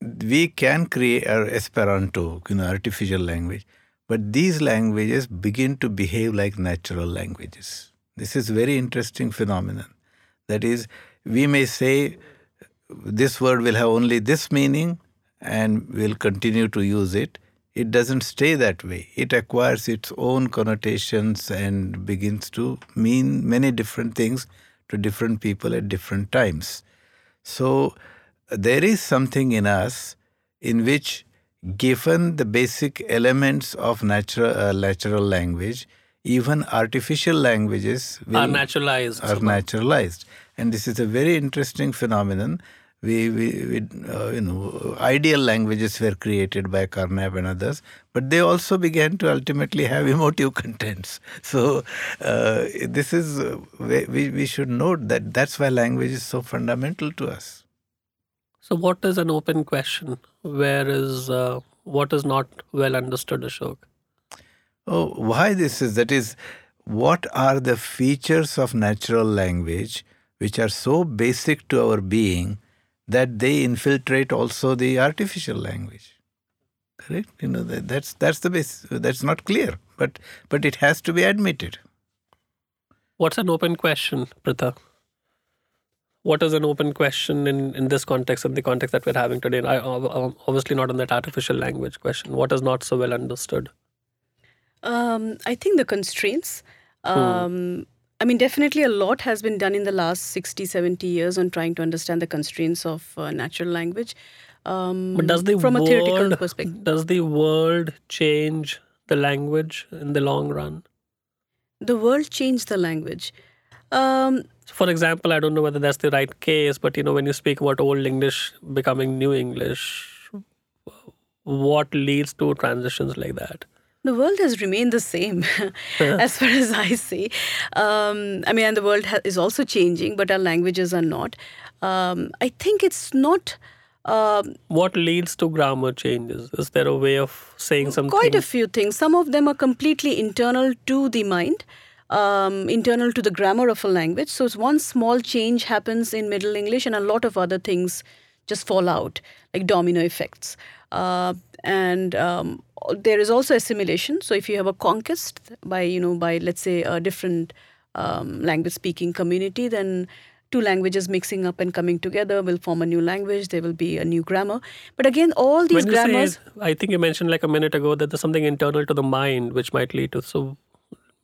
we can create our Esperanto, you know, artificial language, but these languages begin to behave like natural languages. This is very interesting phenomenon. That is, we may say this word will have only this meaning and we'll continue to use it it doesn't stay that way. It acquires its own connotations and begins to mean many different things to different people at different times. So there is something in us in which, given the basic elements of natural uh, natural language, even artificial languages are naturalized. Are naturalized, and this is a very interesting phenomenon we, we, we uh, you know, ideal languages were created by Carnap and others, but they also began to ultimately have emotive contents. So uh, this is uh, we we should note that that's why language is so fundamental to us. So what is an open question? Where is uh, what is not well understood, Ashok? Oh, why this is that is what are the features of natural language which are so basic to our being that they infiltrate also the artificial language. Correct? You know that, that's that's the base. That's not clear, but but it has to be admitted. What's an open question, Pritha? What is an open question in, in this context, in the context that we're having today? I, obviously not on that artificial language question. What is not so well understood? Um, I think the constraints. Hmm. Um, I mean, definitely a lot has been done in the last 60, 70 years on trying to understand the constraints of uh, natural language. Um, but does the from world, a theoretical perspective. Does the world change the language in the long run? The world changed the language. Um, for example, I don't know whether that's the right case, but you know, when you speak about Old English becoming New English, what leads to transitions like that? The world has remained the same as far as I see. Um, I mean, and the world ha- is also changing, but our languages are not. Um, I think it's not. Um, what leads to grammar changes? Is there a way of saying something? Quite a few things. Some of them are completely internal to the mind. Um, internal to the grammar of a language. So one small change happens in Middle English, and a lot of other things just fall out, like domino effects. Uh, and um, there is also assimilation. So if you have a conquest by you know by let's say a different um, language speaking community, then two languages mixing up and coming together will form a new language. There will be a new grammar. But again, all these grammars. Say, I think you mentioned like a minute ago that there's something internal to the mind which might lead to so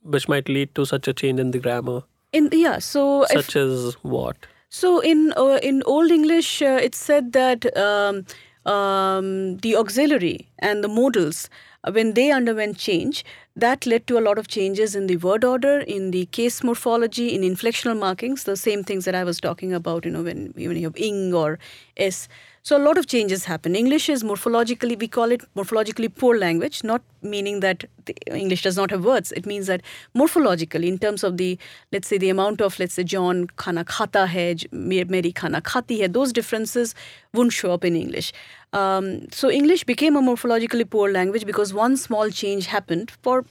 which might lead to such a change in the grammar. In yeah, so such if, as what? So in uh, in Old English, uh, it's said that. Um, um, the auxiliary and the modals, uh, when they underwent change, that led to a lot of changes in the word order, in the case morphology, in inflectional markings, the same things that I was talking about, you know, when, when you have ing or s. So a lot of changes happen. English is morphologically, we call it morphologically poor language, not meaning that English does not have words. It means that morphologically, in terms of the, let's say, the amount of, let's say, John khana khata hai, Mary khana khati hai, those differences wouldn't show up in English. Um, so English became a morphologically poor language because one small change happened for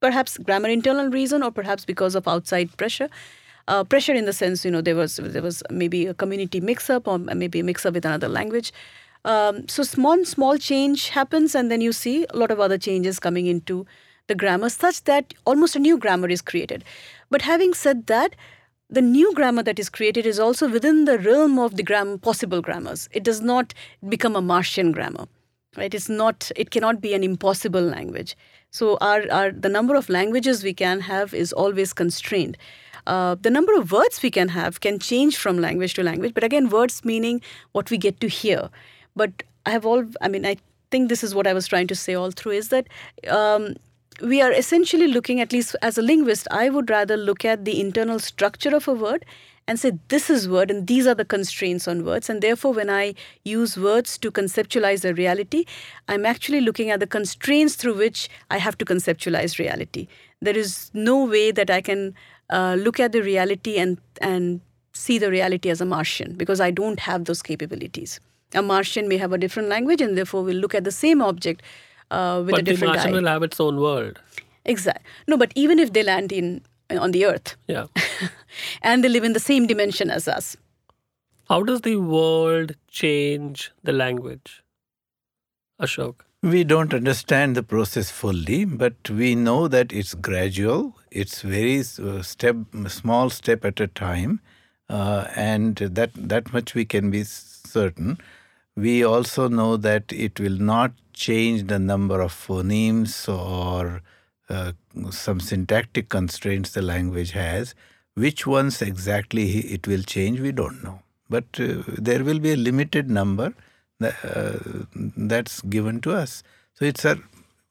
perhaps grammar internal reason or perhaps because of outside pressure uh, pressure in the sense you know there was there was maybe a community mix up or maybe a mix up with another language. Um, so small small change happens and then you see a lot of other changes coming into the grammar such that almost a new grammar is created. But having said that the new grammar that is created is also within the realm of the gram- possible grammars. It does not become a martian grammar right? It's not it cannot be an impossible language. So our, our the number of languages we can have is always constrained uh, the number of words we can have can change from language to language, but again, words meaning what we get to hear. But I have all, I mean, I think this is what I was trying to say all through is that um, we are essentially looking, at least as a linguist, I would rather look at the internal structure of a word and say this is word and these are the constraints on words. And therefore when i use words to conceptualize a reality i'm actually looking at the constraints through which i have to conceptualize reality. There is no way that i can uh, look at the reality and and see the reality as a Martian because I don't have those capabilities. A Martian may have a different language and therefore will look at the same object uh, with but a different the Martian eye. will have its own world. Exactly. No, but even if they land in on the Earth, yeah, and they live in the same dimension as us, how does the world change the language, Ashok? We don't understand the process fully, but we know that it's gradual. It's very uh, step, small step at a time, uh, and that that much we can be certain. We also know that it will not change the number of phonemes or uh, some syntactic constraints the language has. Which ones exactly it will change, we don't know. But uh, there will be a limited number uh, that's given to us. So it's a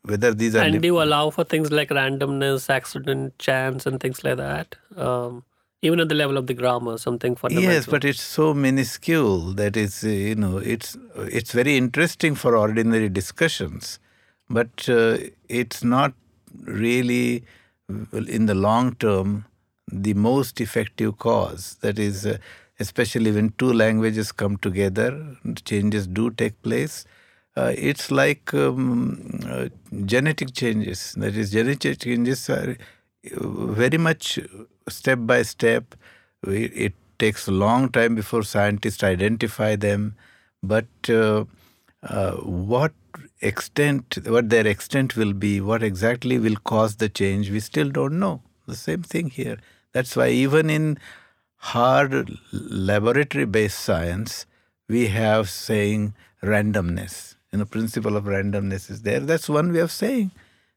whether these are and do you allow for things like randomness, accident, chance, and things like that. Um, even at the level of the grammar, something fundamental. Yes, but it's so minuscule that is, uh, you know, it's it's very interesting for ordinary discussions, but uh, it's not really in the long term the most effective cause. That is. Uh, especially when two languages come together, changes do take place. Uh, it's like um, uh, genetic changes. That is, genetic changes are uh, very much step by step. It takes a long time before scientists identify them, but uh, uh, what extent, what their extent will be, what exactly will cause the change, we still don't know. The same thing here. That's why even in hard laboratory based science, we have saying randomness. You know, principle of randomness is there. That's one way of saying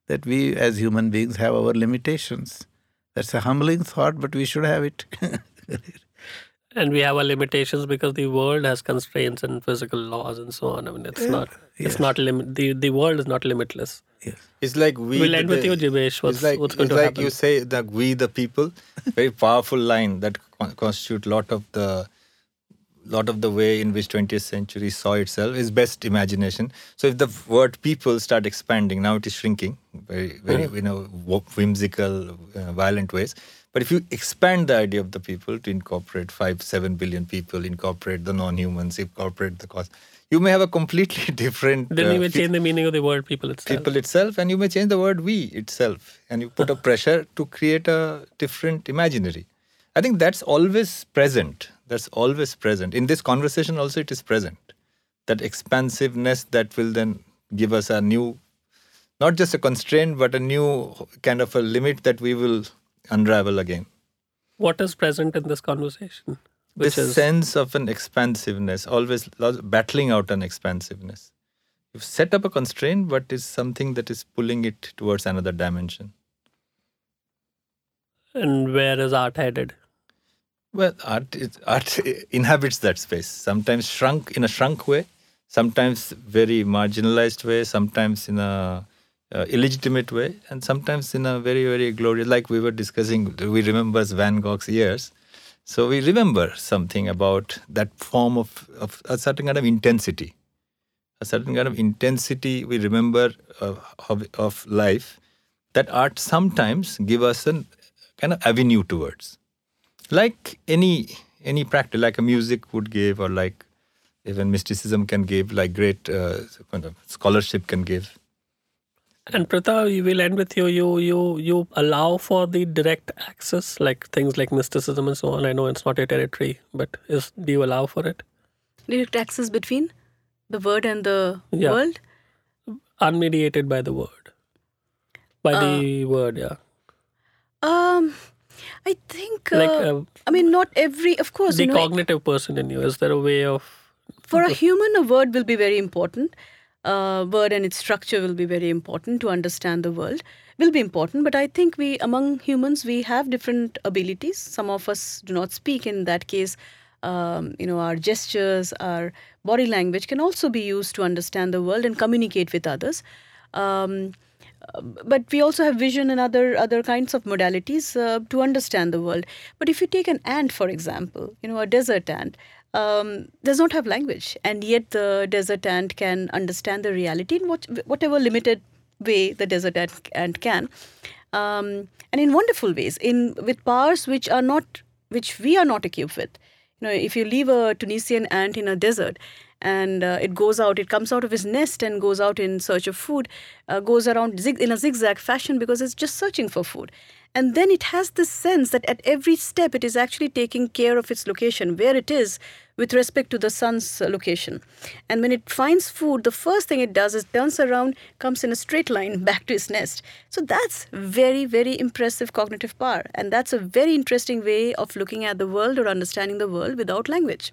that we as human beings have our limitations. That's a humbling thought, but we should have it. and we have our limitations because the world has constraints and physical laws and so on. I mean, it's yeah. not it's not limit. The the world is not limitless. Yes. It's like we. We'll end with you, Jeebesh. What's, it's like, what's going it's to like happen? you say that we the people, very powerful line that constitute lot of the lot of the way in which 20th century saw itself is best imagination. So if the word people start expanding now it is shrinking very very you know whimsical uh, violent ways. But if you expand the idea of the people to incorporate 5 7 billion people incorporate the non-humans incorporate the cost you may have a completely different then uh, you may change the meaning of the word people itself. People itself and you may change the word we itself and you put a pressure to create a different imaginary. I think that's always present. That's always present. In this conversation, also, it is present. That expansiveness that will then give us a new, not just a constraint, but a new kind of a limit that we will unravel again. What is present in this conversation? This is... sense of an expansiveness, always battling out an expansiveness. You've set up a constraint, but it's something that is pulling it towards another dimension. And where is art headed? Well, art is, art inhabits that space. Sometimes shrunk in a shrunk way, sometimes very marginalized way, sometimes in a uh, illegitimate way, and sometimes in a very, very glorious, like we were discussing, we remember Van Gogh's years. So we remember something about that form of, of a certain kind of intensity. A certain kind of intensity we remember uh, of, of life that art sometimes give us a kind of avenue towards. Like any any practice, like a music would give, or like even mysticism can give, like great uh, kind of scholarship can give. And Pritha, we will end with you. You you you allow for the direct access, like things like mysticism and so on. I know it's not your territory, but is do you allow for it? Direct access between the word and the Yeah. world. Unmediated by the word. By the word, yeah. Um, I think. Uh, Like uh, I mean, not every. Of course, the you know, cognitive person in you. Is there a way of for a human, a word will be very important. Uh, word and its structure will be very important to understand the world. Will be important, but I think we, among humans, we have different abilities. Some of us do not speak. In that case, um, you know, our gestures, our body language can also be used to understand the world and communicate with others. Um, but we also have vision and other other kinds of modalities uh, to understand the world. But if you take an ant, for example, you know, a desert ant, um, does not have language, and yet the desert ant can understand the reality in what, whatever limited way the desert ant, ant can, um, and in wonderful ways, in with powers which are not which we are not equipped with. You know, if you leave a Tunisian ant in a desert and uh, it goes out, it comes out of its nest and goes out in search of food, uh, goes around zig- in a zigzag fashion because it's just searching for food. And then it has this sense that at every step it is actually taking care of its location, where it is with respect to the sun's location. And when it finds food, the first thing it does is turns around, comes in a straight line back to its nest. So that's very, very impressive cognitive power. And that's a very interesting way of looking at the world or understanding the world without language.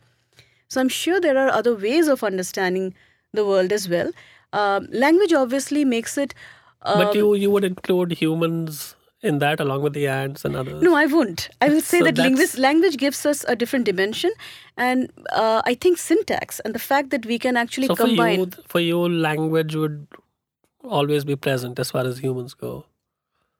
So I'm sure there are other ways of understanding the world as well. Um, language obviously makes it. Uh, but you you would include humans in that along with the ants and others. no, I wouldn't. I will say So that linguist, language gives us a different dimension, and uh, I think syntax and the fact that we can actually so for combine. you, for you, language would always be present as far as humans go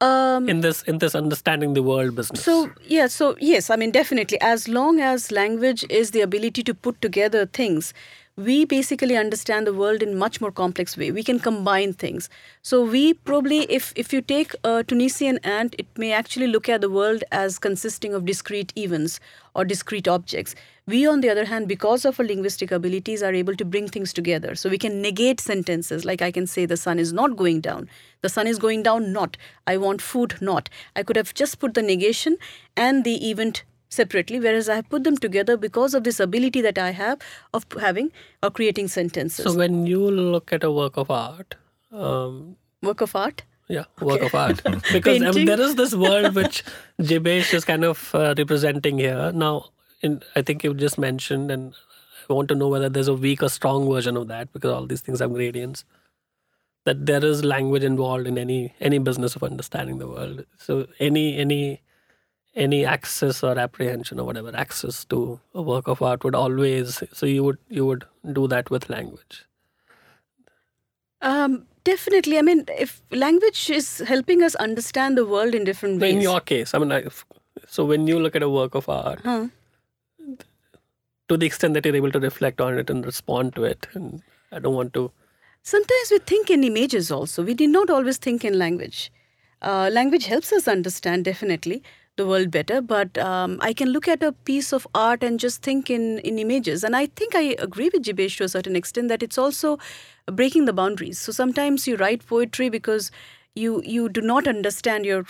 um, in this in this understanding the world business. So yeah, so yes, I mean definitely. As long as language is the ability to put together things, we basically understand the world in much more complex way. We can combine things. So we probably, if if you take a Tunisian ant, it may actually look at the world as consisting of discrete events or discrete objects. We, on the other hand, because of our linguistic abilities, are able to bring things together. So we can negate sentences. Like I can say, the sun is not going down. The sun is going down, not. I want food, not. I could have just put the negation and the event separately, whereas I have put them together because of this ability that I have of having or creating sentences. so when you look at a work of art, um, Work of art. yeah, work of art, because I mean, there is this world which Jeebesh is kind of uh, representing here. Now, in, I think you just mentioned, and I want to know whether there's a weak or strong version of that because all these things have gradients. That there is language involved in any any business of understanding the world. So any any any access or apprehension or whatever access to a work of art would always so you would you would do that with language Um, definitely. I mean, if language is helping us understand the world in different ways. in your case i mean I, so when you look at a work of art Huh. to the extent that you're able to reflect on it and respond to it and i don't want to Sometimes we think in images also. We did not always think in language. Uh, language helps us understand definitely the world better, but um, I can look at a piece of art and just think in, in images. And I think I agree with Jeebesh to a certain extent that it's also breaking the boundaries. So sometimes you write poetry because you, you do not understand your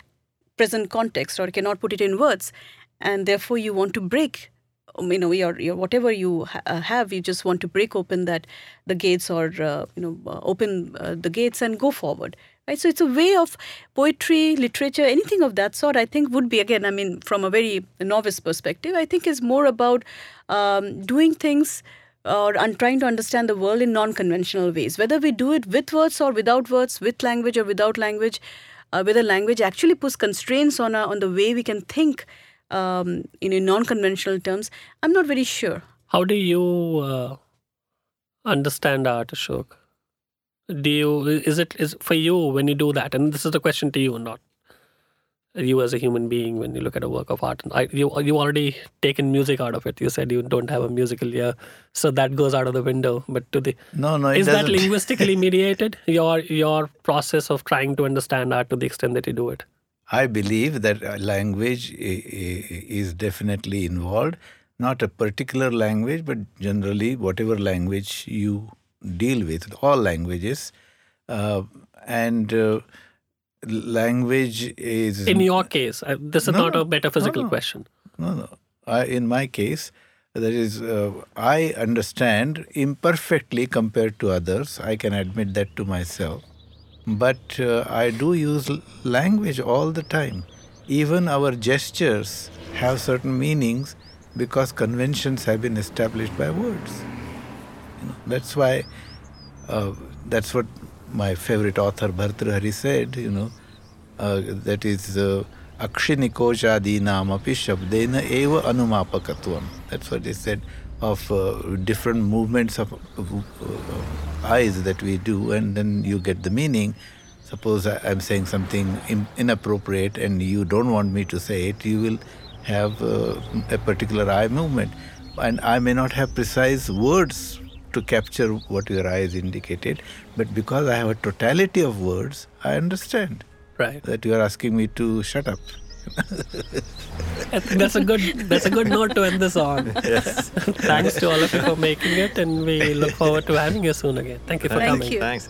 present context or cannot put it in words, and therefore you want to break you know your, your whatever you ha- uh, have you just want to break open that the gates or uh, you know uh, open uh, the gates and go forward right? So it's a way of poetry literature anything of that sort i think would be again i mean from a very novice perspective i think is more about um, doing things or un- trying to understand the world in non-conventional ways whether we do it with words or without words with language or without language uh, whether language actually puts constraints on, our, on the way we can think um, in, in non-conventional terms, I'm not very sure. how do you uh, understand art ashok Do you is it is for you when you do that? And this is the question to you, not you as a human being when you look at a work of art. I, you you already taken music out of it. You said you don't have a musical ear, so that goes out of the window. But to the no, no, is that doesn't. linguistically mediated? Your your process of trying to understand art to the extent that you do it. I believe that language i- i- is definitely involved. Not a particular language, but generally whatever language you deal with, all languages, uh, and uh, language is In your case, uh, this is No, not a metaphysical No, no. question. No, no. I, in my case, that is, uh, I understand imperfectly compared to others. I can admit that to myself. But uh, I do use language all the time. Even our gestures have certain meanings because conventions have been established by words. You know, that's why, uh, that's what my favorite author Bhartrihari said, you know, uh, that is uh, akshinikojadinamapi shabdena eva anumapakatvam. That's what he said of uh, different movements of, uh, eyes that we do, and then you get the meaning. Suppose I- I'm saying something in, inappropriate and you don't want me to say it, you will have uh, a particular eye movement. And I may not have precise words to capture what your eyes indicated, but because I have a totality of words, I understand Right. that you are asking me to shut up. I think that's a good that's a good note to end this on. Yes. Thanks to all of you for making it, and we look forward to having you soon again. Thank you for Thank coming. you. Thanks.